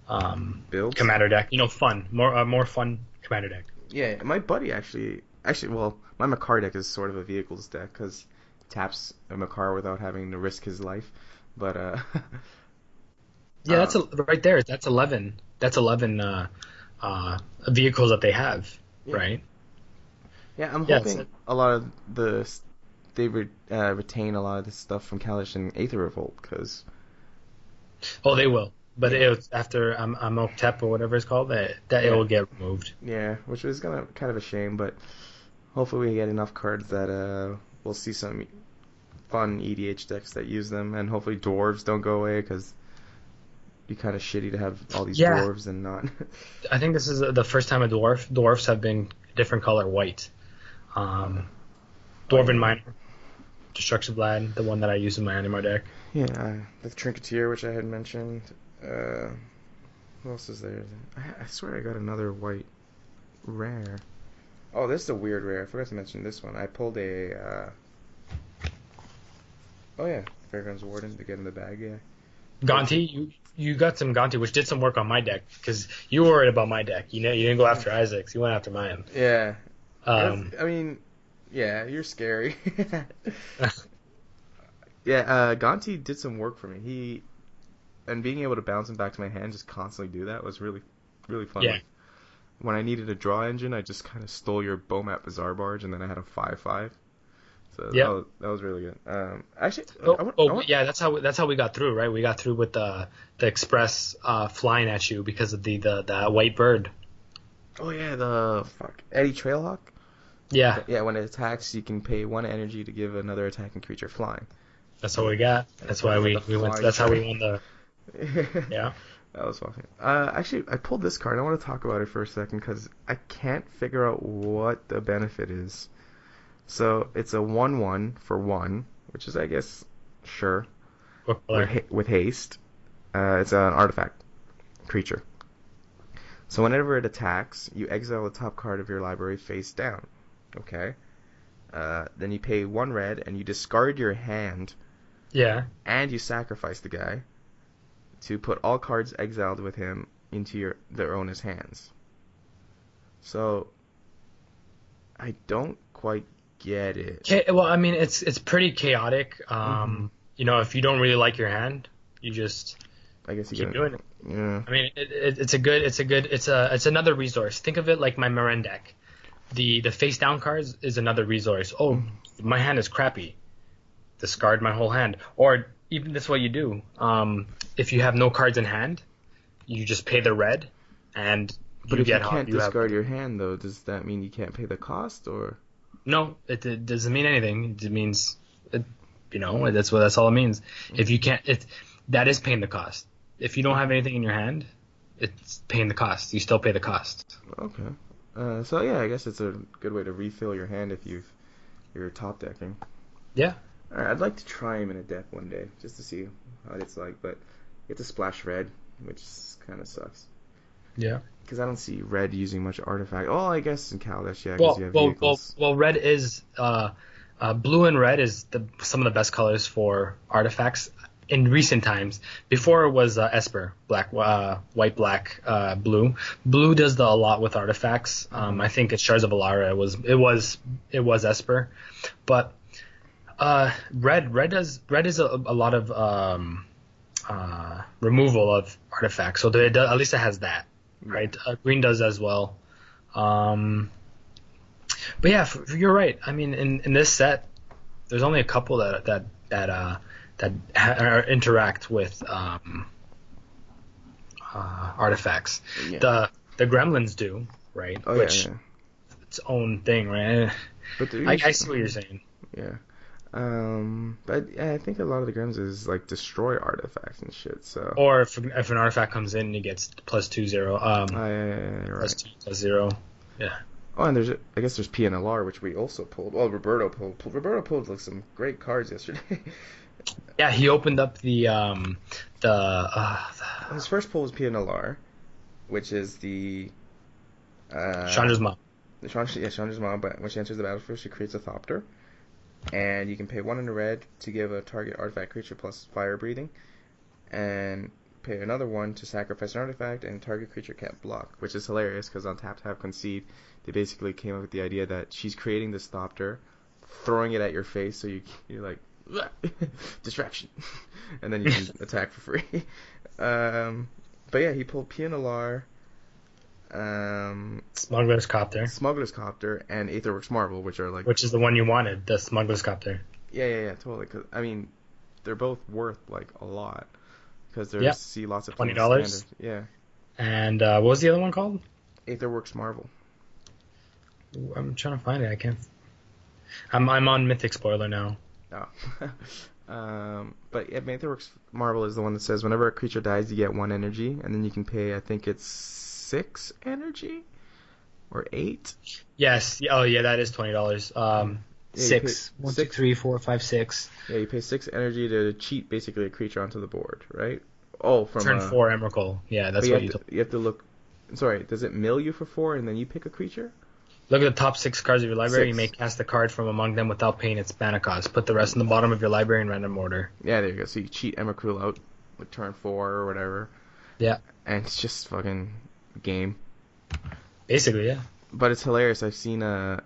Speaker 1: um,
Speaker 2: builds.
Speaker 1: commander deck. You know, fun, more uh, more fun commander deck.
Speaker 2: Yeah, my buddy actually, actually, well, my Makar deck is sort of a vehicles deck because taps a Makar without having to risk his life. But uh,
Speaker 1: Yeah, that's a,
Speaker 2: Um,
Speaker 1: right there. That's eleven. That's eleven uh, uh, vehicles that they have,
Speaker 2: Yeah.
Speaker 1: right?
Speaker 2: yeah, I'm
Speaker 1: Yeah,
Speaker 2: hoping a lot of the they re- uh, retain a lot of the stuff from Kaladesh and Aether Revolt because
Speaker 1: Oh, they will. But it, after um, Amonkhet or whatever it's called, that that it will get removed.
Speaker 2: yeah, which is gonna kind of a shame, but hopefully we get enough cards that uh we'll see some fun EDH decks that use them, and hopefully dwarves don't go away because. Be kind of shitty to have all these
Speaker 1: Yeah.
Speaker 2: dwarves and not.
Speaker 1: I think this is the first time a dwarf dwarfs have been a different color white. Um, Dwarven Miner, Destruction Blad, the one that I use in my Animar deck.
Speaker 2: Yeah, uh, the Trinketeer, which I had mentioned. Uh, who else is there? I, I swear I got another white rare. Oh, this is a weird rare. I forgot to mention this one. I pulled a. Uh... Oh yeah, Fairgrounds Warden to get in the bag. Yeah.
Speaker 1: Gonti, you you got some Gonti, which did some work on my deck because you were worried about my deck. You know, you didn't go after Isaacs, you went after mine.
Speaker 2: Yeah.
Speaker 1: Um,
Speaker 2: I mean, yeah, you're scary. yeah, uh, Gonti did some work for me. He and being able to bounce him back to my hand, just constantly do that was really, really fun.
Speaker 1: Yeah.
Speaker 2: When I needed a draw engine, I just kind of stole your Bomat Bazaar Barge, and then I had a five-five. So
Speaker 1: Yeah.
Speaker 2: that, was, that was really good. Um, actually,
Speaker 1: oh,
Speaker 2: I want,
Speaker 1: oh,
Speaker 2: want-
Speaker 1: yeah, that's how that's how we got through, right? We got through with the the express uh, flying at you because of the the, the white bird.
Speaker 2: oh yeah, the fuck Eddytrail Hawk.
Speaker 1: Yeah,
Speaker 2: Yeah, when it attacks, you can pay one energy to give another attacking creature flying.
Speaker 1: that's what we got. That's why we, we went. That's how we won the. Yeah.
Speaker 2: That was fun. Uh, actually, I pulled this card. I want to talk about it for a second because I can't figure out what the benefit is. So it's a one-one for one, which is, I guess, sure with, ha- with haste. Uh, it's an artifact creature. So whenever it attacks, you exile the top card of your library face down. Okay. Uh, then you pay one red and you discard your hand
Speaker 1: Yeah.
Speaker 2: and you sacrifice the guy to put all cards exiled with him into your their owner's hands. So I don't quite get it.
Speaker 1: Well, I mean, it's it's pretty chaotic. Um,
Speaker 2: Mm-hmm.
Speaker 1: You know, if you don't really like your hand, you just
Speaker 2: I guess you
Speaker 1: keep doing it.
Speaker 2: Yeah.
Speaker 1: I mean, it, it, it's a good, it's a good, it's a, it's another resource. Think of it like my Meren deck. The the face down cards is another resource. Oh, my hand is crappy. Discard my whole hand. Or even this, what you do. Um, if you have no cards in hand, you just pay the red, and
Speaker 2: But if you can't
Speaker 1: you have-
Speaker 2: discard your hand, though, does that mean you can't pay the cost, or?
Speaker 1: No, it, it doesn't mean anything. It means, it, you know, that's what that's all it means. If you can't, it that is paying the cost. If you don't have anything in your hand, it's paying the cost. You still pay the cost.
Speaker 2: Okay. Uh, so yeah, I guess it's a good way to refill your hand if you've you're top decking.
Speaker 1: Yeah.
Speaker 2: Alright, I'd like to try him in a deck one day just to see how it's like, but you have to splash red, which kind of sucks.
Speaker 1: Yeah.
Speaker 2: Because I don't see red using much artifact. Oh, I guess in Kaladesh, yeah, because
Speaker 1: Well,
Speaker 2: you have
Speaker 1: well, well, well, red is uh, uh, blue and red is the, some of the best colors for artifacts in recent times. Before it was uh, Esper, black, uh, white, black, uh, blue. Blue does the, a lot with artifacts. Um, I think it's Shards of Alara. It was it was it was Esper, but uh, red red does red is a, a lot of um, uh, removal of artifacts. So it does, at least it has that, right? Uh, green does as well. Um, but yeah, f- you're right. I mean, in, in this set, there's only a couple that that that uh, that ha- interact with um, uh, artifacts.
Speaker 2: Yeah.
Speaker 1: The the gremlins do, right?
Speaker 2: oh,
Speaker 1: Which
Speaker 2: yeah, yeah.
Speaker 1: its own thing, right?
Speaker 2: But
Speaker 1: I, I see what you're saying.
Speaker 2: Yeah. Um, but I think a lot of the Grims is like destroy artifacts and shit. So.
Speaker 1: Or if, if an artifact comes in, and he gets plus two zero. Um,
Speaker 2: Oh, yeah, yeah, yeah,
Speaker 1: plus
Speaker 2: right.
Speaker 1: two plus zero.
Speaker 2: Oh, and there's I guess there's Pia Nalaar which we also pulled. Well, Roberto pulled. pulled Roberto pulled like some great cards yesterday.
Speaker 1: Yeah, he opened up the um the uh,
Speaker 2: His first pull was Pia Nalaar, which is the. Uh,
Speaker 1: Chandra's mom.
Speaker 2: The Chandra, yeah, Chandra's mom, but when she enters the battlefield, she creates a Thopter. And you can pay one in the red to give a target artifact creature plus fire breathing. And pay another one to sacrifice an artifact and target creature can't block, which is hilarious because on Tap Tap Concede, they basically came up with the idea that she's creating this Thopter, throwing it at your face so you, you're like, distraction. and then you can attack for free. Um, but yeah, he pulled Pia Nalaar. Um,
Speaker 1: Smuggler's Copter,
Speaker 2: Smuggler's Copter and Aetherworks Marvel, which are like
Speaker 1: which is the one you wanted, the Smuggler's Copter.
Speaker 2: yeah, yeah, yeah, totally. Cause I mean, they're both worth like a lot because there's
Speaker 1: Yeah.
Speaker 2: see lots of
Speaker 1: $20?
Speaker 2: Yeah,
Speaker 1: And uh, what was the other one called?
Speaker 2: Aetherworks Marvel.
Speaker 1: Ooh, I'm trying to find it. I can't. I'm I'm on Mythic Spoiler now.
Speaker 2: Oh. um, but yeah, Aetherworks Marvel is the one that says whenever a creature dies, you get one energy, and then you can pay. I think it's six energy or eight.
Speaker 1: Yes. Oh yeah, that is twenty dollars. Um,
Speaker 2: Yeah, you
Speaker 1: six.
Speaker 2: pay
Speaker 1: One, two,
Speaker 2: six-
Speaker 1: three, four, five, six.
Speaker 2: Yeah, you pay six energy to cheat basically a creature onto the board, right? Oh, from
Speaker 1: Turn
Speaker 2: uh,
Speaker 1: four Emrakul. Yeah, that's
Speaker 2: but you
Speaker 1: what
Speaker 2: have
Speaker 1: you
Speaker 2: to, you have to look. Sorry, does it mill you for four and then you pick a creature?
Speaker 1: Look at the top six cards of your library. You may cast a card from among them without paying its mana cost. Put the rest in the bottom of your library in random order.
Speaker 2: Yeah, there you go. So you cheat Emrakul out with turn four or whatever.
Speaker 1: Yeah.
Speaker 2: And it's just fucking game.
Speaker 1: Basically, yeah.
Speaker 2: But it's hilarious. I've seen uh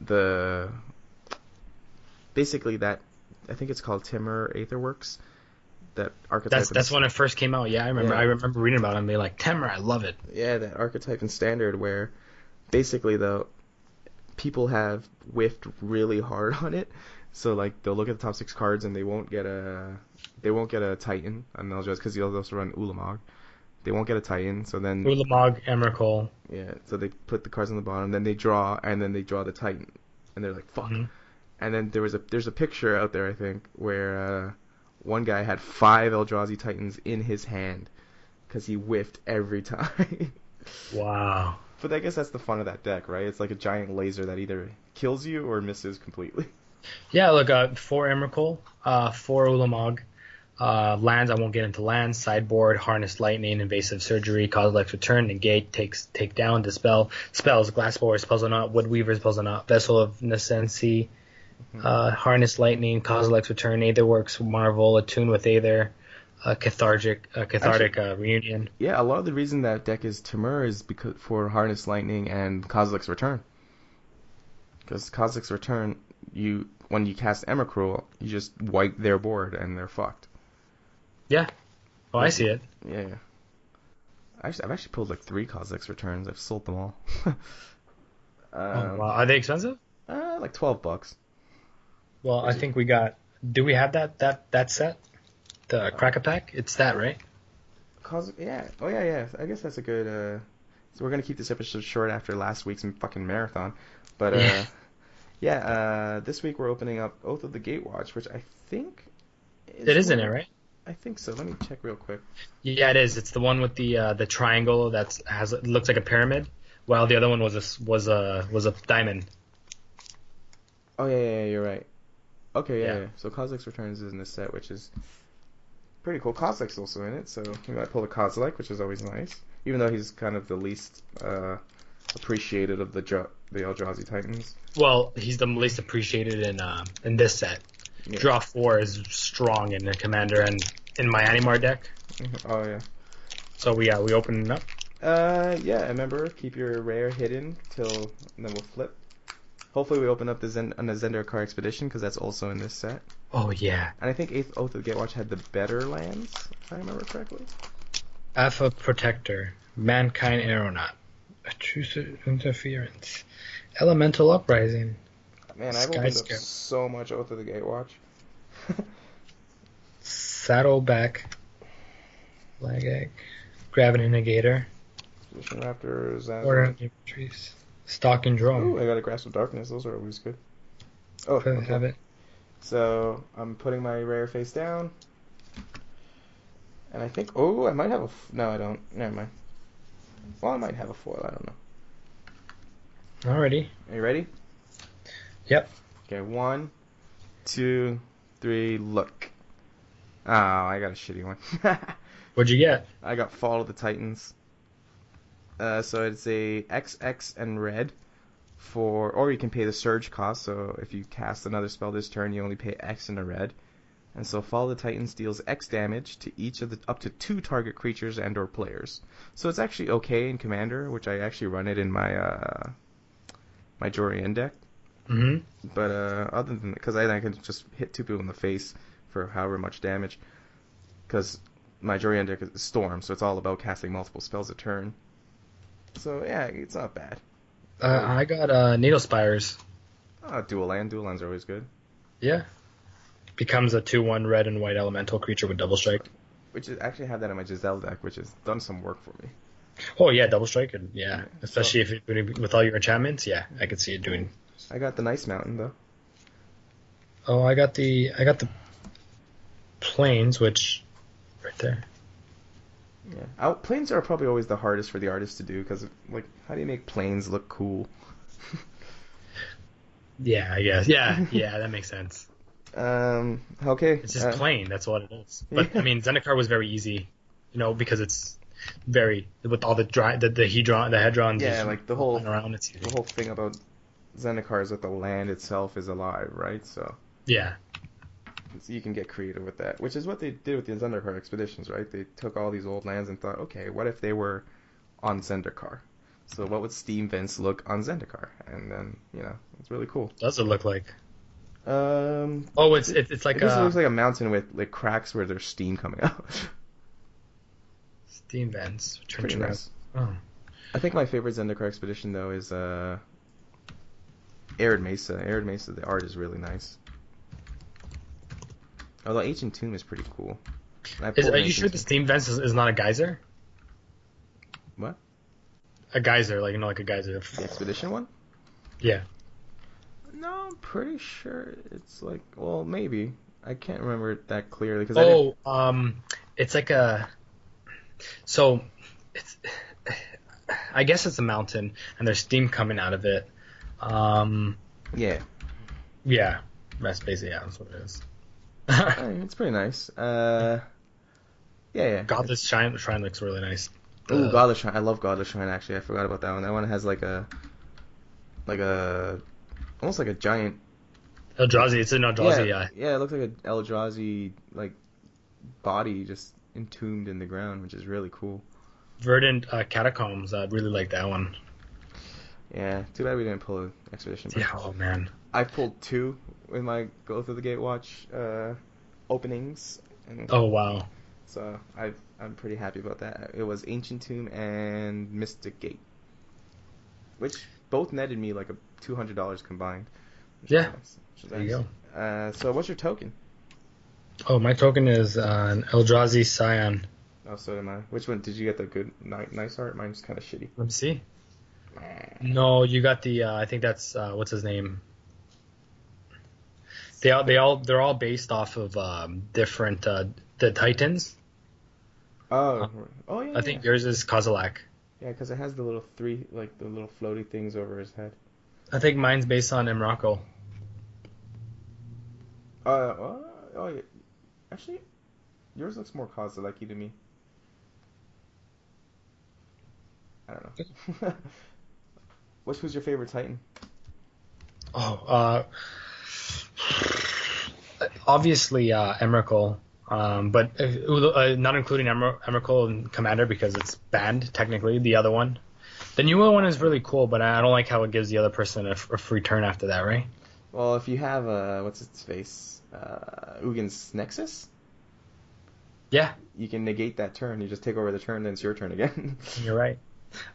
Speaker 2: the basically that I think it's called Temur Aetherworks. That archetype.
Speaker 1: That's that's when it first came out. Yeah, I remember.
Speaker 2: Yeah.
Speaker 1: I remember reading about it and being like, Temur, I love it.
Speaker 2: Yeah, that archetype and standard where basically though people have whiffed really hard on it. So like they'll look at the top six cards and they won't get a they won't get a Titan, and they'll just because they'll also run Ulamog. They won't get a Titan, so then
Speaker 1: Ulamog, Emrakul.
Speaker 2: yeah, so they put the cards on the bottom, then they draw, and then they draw the Titan, and they're like fuck.
Speaker 1: Mhm.
Speaker 2: And then there was a there's a picture out there I think where uh, one guy had five Eldrazi Titans in his hand because he whiffed every time.
Speaker 1: Wow.
Speaker 2: But I guess that's the fun of that deck, right? It's like a giant laser that either kills you or misses completely.
Speaker 1: Yeah, look, uh, four Emrakul, uh, four Ulamog, uh, lands. I won't get into lands. Sideboard, Harness Lightning, Invasive Surgery, Kozilek's Return, Negate, takes take down, Dispel, spells, Glassblower's, Puzzle Knot, Woodweaver's, Puzzle Knot, Vessel of Necessity, uh, Harness Lightning, Kozilek's Return, Aetherworks, Marvel, Attune with Aether, uh, Cathartic, uh, Cathartic uh, Reunion.
Speaker 2: Yeah, a lot of the reason that deck is Temur is because for Harness Lightning and Kozilek's Return. Because Kozilek's Return, you when you cast Emrakul, you just wipe their board and they're fucked.
Speaker 1: Oh, I see it.
Speaker 2: Yeah. yeah. Actually, I've actually pulled like three Kozilek's Returns. I've sold them all.
Speaker 1: Oh,
Speaker 2: um,
Speaker 1: wow. Are they expensive?
Speaker 2: uh, like twelve bucks.
Speaker 1: Well, I think we got. Do we have that that that set? The Crack Pack? It's that, right?
Speaker 2: Cos- yeah. Oh yeah, yeah. I guess that's a good. uh So we're gonna keep this episode short after last week's fucking marathon. But uh,
Speaker 1: Yeah.
Speaker 2: yeah, uh, this week we're opening up Oath of the Gatewatch, which I think is
Speaker 1: It is in
Speaker 2: one-
Speaker 1: it, right?
Speaker 2: I think so. Let me check real quick.
Speaker 1: Yeah, it is. It's the one with the uh, the triangle that has it looks like a pyramid, while the other one was a was a was a diamond.
Speaker 2: Oh yeah, yeah, yeah you're right. Okay, yeah,
Speaker 1: Yeah.
Speaker 2: yeah. So Kozilek's Returns is in this set, which is pretty cool. Kozilek's also in it, so we might pull a Kozilek, which is always nice. Even though he's kind of the least uh, appreciated of the jo- the Eldrazi Titans.
Speaker 1: Well, he's the least appreciated in uh, in this set.
Speaker 2: Yeah.
Speaker 1: Draw four is strong in the commander and in my Animar deck.
Speaker 2: Oh yeah.
Speaker 1: So we uh, we open it up.
Speaker 2: Uh, yeah. Remember, keep your rare hidden till and then we'll flip. Hopefully, we open up the Zen- on the Zendikar Expedition because that's also in this set.
Speaker 1: Oh yeah,
Speaker 2: And I think Eighth Oath of Gatewatch had the better lands, if I remember correctly.
Speaker 1: Affa Protector, Makindi Aeronaut, Intrusive Interference, Elemental Uprising.
Speaker 2: Man, I've opened up so much Oath of the Gatewatch.
Speaker 1: Saddleback, Lagac, Gravity Negator,
Speaker 2: Mission Raptors.
Speaker 1: Order
Speaker 2: Azure.
Speaker 1: of Infantries, Stalking
Speaker 2: Ooh,
Speaker 1: Drone.
Speaker 2: I got a Grasp of Darkness. Those are always good. Oh, okay.
Speaker 1: have it.
Speaker 2: So I'm putting my rare face down. And I think, oh, I might have a, f- no, I don't. Never mind. Well, I might have a foil. I don't know.
Speaker 1: Alrighty.
Speaker 2: Are you ready?
Speaker 1: Yep.
Speaker 2: Okay, one, two, three, look. Oh, I got a shitty one.
Speaker 1: What'd you get?
Speaker 2: I got Fall of the Titans. Uh, so it's a XX and red for, or you can pay the surge cost. So if you cast another spell this turn, you only pay X and a red. And so Fall of the Titans deals X damage to each of the up to two target creatures and/or players. So it's actually okay in Commander, which I actually run it in my uh, my Jori En deck.
Speaker 1: Mm-hmm.
Speaker 2: But uh, other than because I, I can just hit two people in the face for however much damage, because my Jori En deck is Storm, so it's all about casting multiple spells a turn. So yeah, it's not bad.
Speaker 1: Uh, I got uh, Needle Spires.
Speaker 2: Uh, dual land, dual lands are always good.
Speaker 1: Yeah. Becomes a 2 1 red and white elemental creature with double strike.
Speaker 2: Which is actually have that in my Giselle deck, which has done some work for me.
Speaker 1: Oh, yeah, double strike. And, yeah.
Speaker 2: Yeah.
Speaker 1: Especially if you're doing with all your enchantments. Yeah, I could see it doing.
Speaker 2: I got the Nice Mountain though.
Speaker 1: Oh, I got the I got the planes, which right there.
Speaker 2: Yeah, Out planes are probably always the hardest for the artist to do because like how do you make planes look cool?
Speaker 1: Yeah, I guess. Yeah, yeah, that makes sense.
Speaker 2: Um, okay.
Speaker 1: It's just
Speaker 2: uh,
Speaker 1: plain. That's what it is. But
Speaker 2: Yeah.
Speaker 1: I mean, Zendikar was very easy, you know, because it's very with all the dry the the hedron the hedrons.
Speaker 2: Yeah, like the whole-
Speaker 1: around. It's
Speaker 2: The whole thing about Zendikar is that the land itself is alive, right? So
Speaker 1: yeah,
Speaker 2: So you can get creative with that, which is what they did with the Zendikar expeditions, right? They took all these old lands and thought, okay, what if they were on Zendikar? So what would steam vents look on Zendikar? And then, you know, it's really cool.
Speaker 1: does it look like?
Speaker 2: Um,
Speaker 1: Oh, it's it's, it's like
Speaker 2: it
Speaker 1: a
Speaker 2: looks like a mountain with like cracks where there's steam coming out.
Speaker 1: steam vents.
Speaker 2: Pretty nice.
Speaker 1: Oh.
Speaker 2: I think my favorite Zendikar expedition though is uh, Arid Mesa. Arid Mesa, the art is really nice. Although Ancient Tomb is pretty cool.
Speaker 1: Is, are you sure the steam vents is, is not a geyser?
Speaker 2: What?
Speaker 1: A geyser, like you know, like a geyser.
Speaker 2: The expedition one?
Speaker 1: Yeah.
Speaker 2: No, I'm pretty sure it's like well maybe I can't remember it that clearly because I.
Speaker 1: Oh, um, it's like a. So, it's. I guess it's a mountain, and there's steam coming out of it. Um,
Speaker 2: Yeah,
Speaker 1: yeah, that's basically yeah, that's what it is.
Speaker 2: It's pretty nice. Uh, yeah, yeah.
Speaker 1: Godless shrine, shrine looks really nice.
Speaker 2: Ooh,
Speaker 1: Uh,
Speaker 2: Godless Shrine. I love Godless Shrine. Actually, I forgot about that one. That one has like a, like a, almost like a giant.
Speaker 1: Eldrazi, it's an Eldrazi. Yeah,
Speaker 2: yeah, it looks like an Eldrazi like body just entombed in the ground, which is really cool.
Speaker 1: Verdant uh, catacombs. I really like that one.
Speaker 2: Yeah, too bad we didn't pull an expedition.
Speaker 1: Yeah. Oh man.
Speaker 2: I pulled two in my Go Through the Gatewatch uh, openings, and
Speaker 1: Oh wow.
Speaker 2: so I I'm pretty happy about that. It was Ancient Tomb and Mystic Gate, which both netted me like a two hundred dollars combined.
Speaker 1: Yeah.
Speaker 2: nice,
Speaker 1: There you
Speaker 2: nice. Uh, so what's your token?
Speaker 1: Oh, my token is uh, an Eldrazi Scion.
Speaker 2: Oh, so am I. Which one did you get? The good, nice art. Mine's kind of shitty.
Speaker 1: Let me see. No, you got the. Uh, I think that's uh, what's his name. They all they all they're all based off of um, different uh, the Titans.
Speaker 2: Oh, oh yeah.
Speaker 1: I think yours is Kozilek.
Speaker 2: Yeah, because it has the little three, like the little floaty things over his head.
Speaker 1: I think mine's based on Emrakul.
Speaker 2: Uh, oh, oh yeah. Actually, yours looks more Kozilek-y to me. I don't know. Which was your favorite Titan?
Speaker 1: Oh, uh, obviously uh, Emrakul, um, but uh, uh, not including Emer- Emrakul and Commander because it's banned technically. The other one, the newer one is really cool, but I don't like how it gives the other person a, f- a free turn after that, right?
Speaker 2: Well, if you have uh, what's its face, uh, Ugin's Nexus,
Speaker 1: Yeah,
Speaker 2: you can negate that turn. You just take over the turn, then it's your turn again.
Speaker 1: you're right.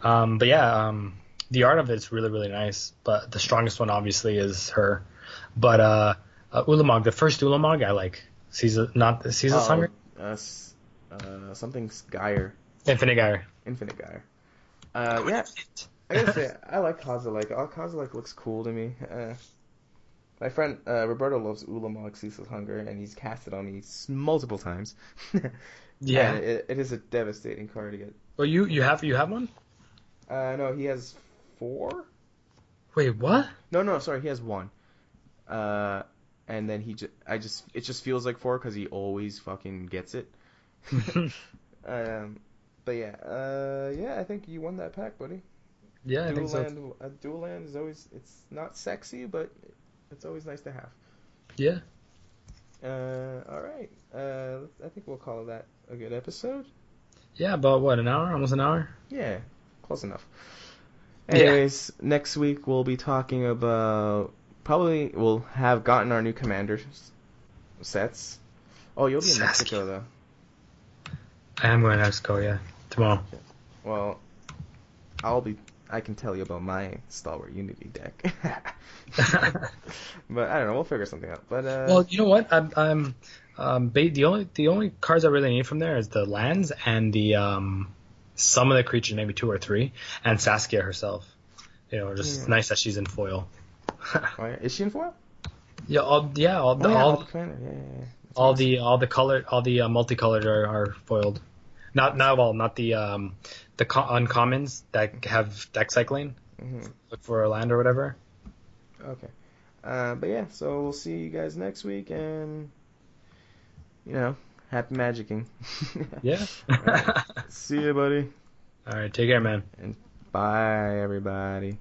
Speaker 1: Um, but yeah, um, the art of it's really really nice. But the strongest one obviously is her. But uh, uh Ulamog, the first Ulamog, I like. Caesar, not the Caesar's
Speaker 2: Oh,
Speaker 1: Hunger,
Speaker 2: uh, uh, something Skyer,
Speaker 1: Infinite Guy.
Speaker 2: Infinite Guy. Uh, yeah, I gotta say, I like Kozilek. Uh, Kozilek looks cool to me. Uh, my friend uh, Roberto loves Ulamog Ceaseless Hunger, and he's cast it on me multiple times.
Speaker 1: Yeah.
Speaker 2: It, it is a devastating card to get.
Speaker 1: Well, you you have you have one?
Speaker 2: Uh, no, he has four.
Speaker 1: Wait, what?
Speaker 2: No, no, sorry, he has one. Uh, and then he just, I just, it just feels like four because he always fucking gets it. Um, but yeah, uh, yeah, I think you won that pack, buddy.
Speaker 1: yeah, I
Speaker 2: dual
Speaker 1: think so.
Speaker 2: land, a dual land is always, it's not sexy, but it's always nice to have.
Speaker 1: Yeah.
Speaker 2: Uh, all right. Uh, I think we'll call that a good episode.
Speaker 1: Yeah, about what, an hour? Almost an hour?
Speaker 2: Yeah, close enough.
Speaker 1: Yeah.
Speaker 2: Anyways, next week we'll be talking about probably we'll have gotten our new commander sets. Oh, you'll be in. Mexico though.
Speaker 1: I am going to Mexico, yeah. Tomorrow.
Speaker 2: Well, I'll be. I can tell you about my Stalwart Unity deck. but I don't know. We'll figure something out. But uh,
Speaker 1: well, you know what? I'm, I'm um, the only the only cards I really need from there is the lands and the um, some of the creatures, maybe two or three, and Saskia herself. You know, just
Speaker 2: Yeah.
Speaker 1: nice that she's in foil.
Speaker 2: is she in foil?
Speaker 1: yeah, all yeah, all the
Speaker 2: oh, yeah,
Speaker 1: all,
Speaker 2: the commander. Yeah, yeah.
Speaker 1: All
Speaker 2: nice.
Speaker 1: the all the color all the uh, multicolored are, are foiled. Not not well, not the um the co- uncommons that have deck cycling.
Speaker 2: Mhm.
Speaker 1: Look for a land or whatever.
Speaker 2: Okay. Uh, but yeah, so we'll see you guys next week, and you know, happy magicking.
Speaker 1: Yeah.
Speaker 2: Alright. See you, buddy.
Speaker 1: All right, take care, man.
Speaker 2: And bye, everybody.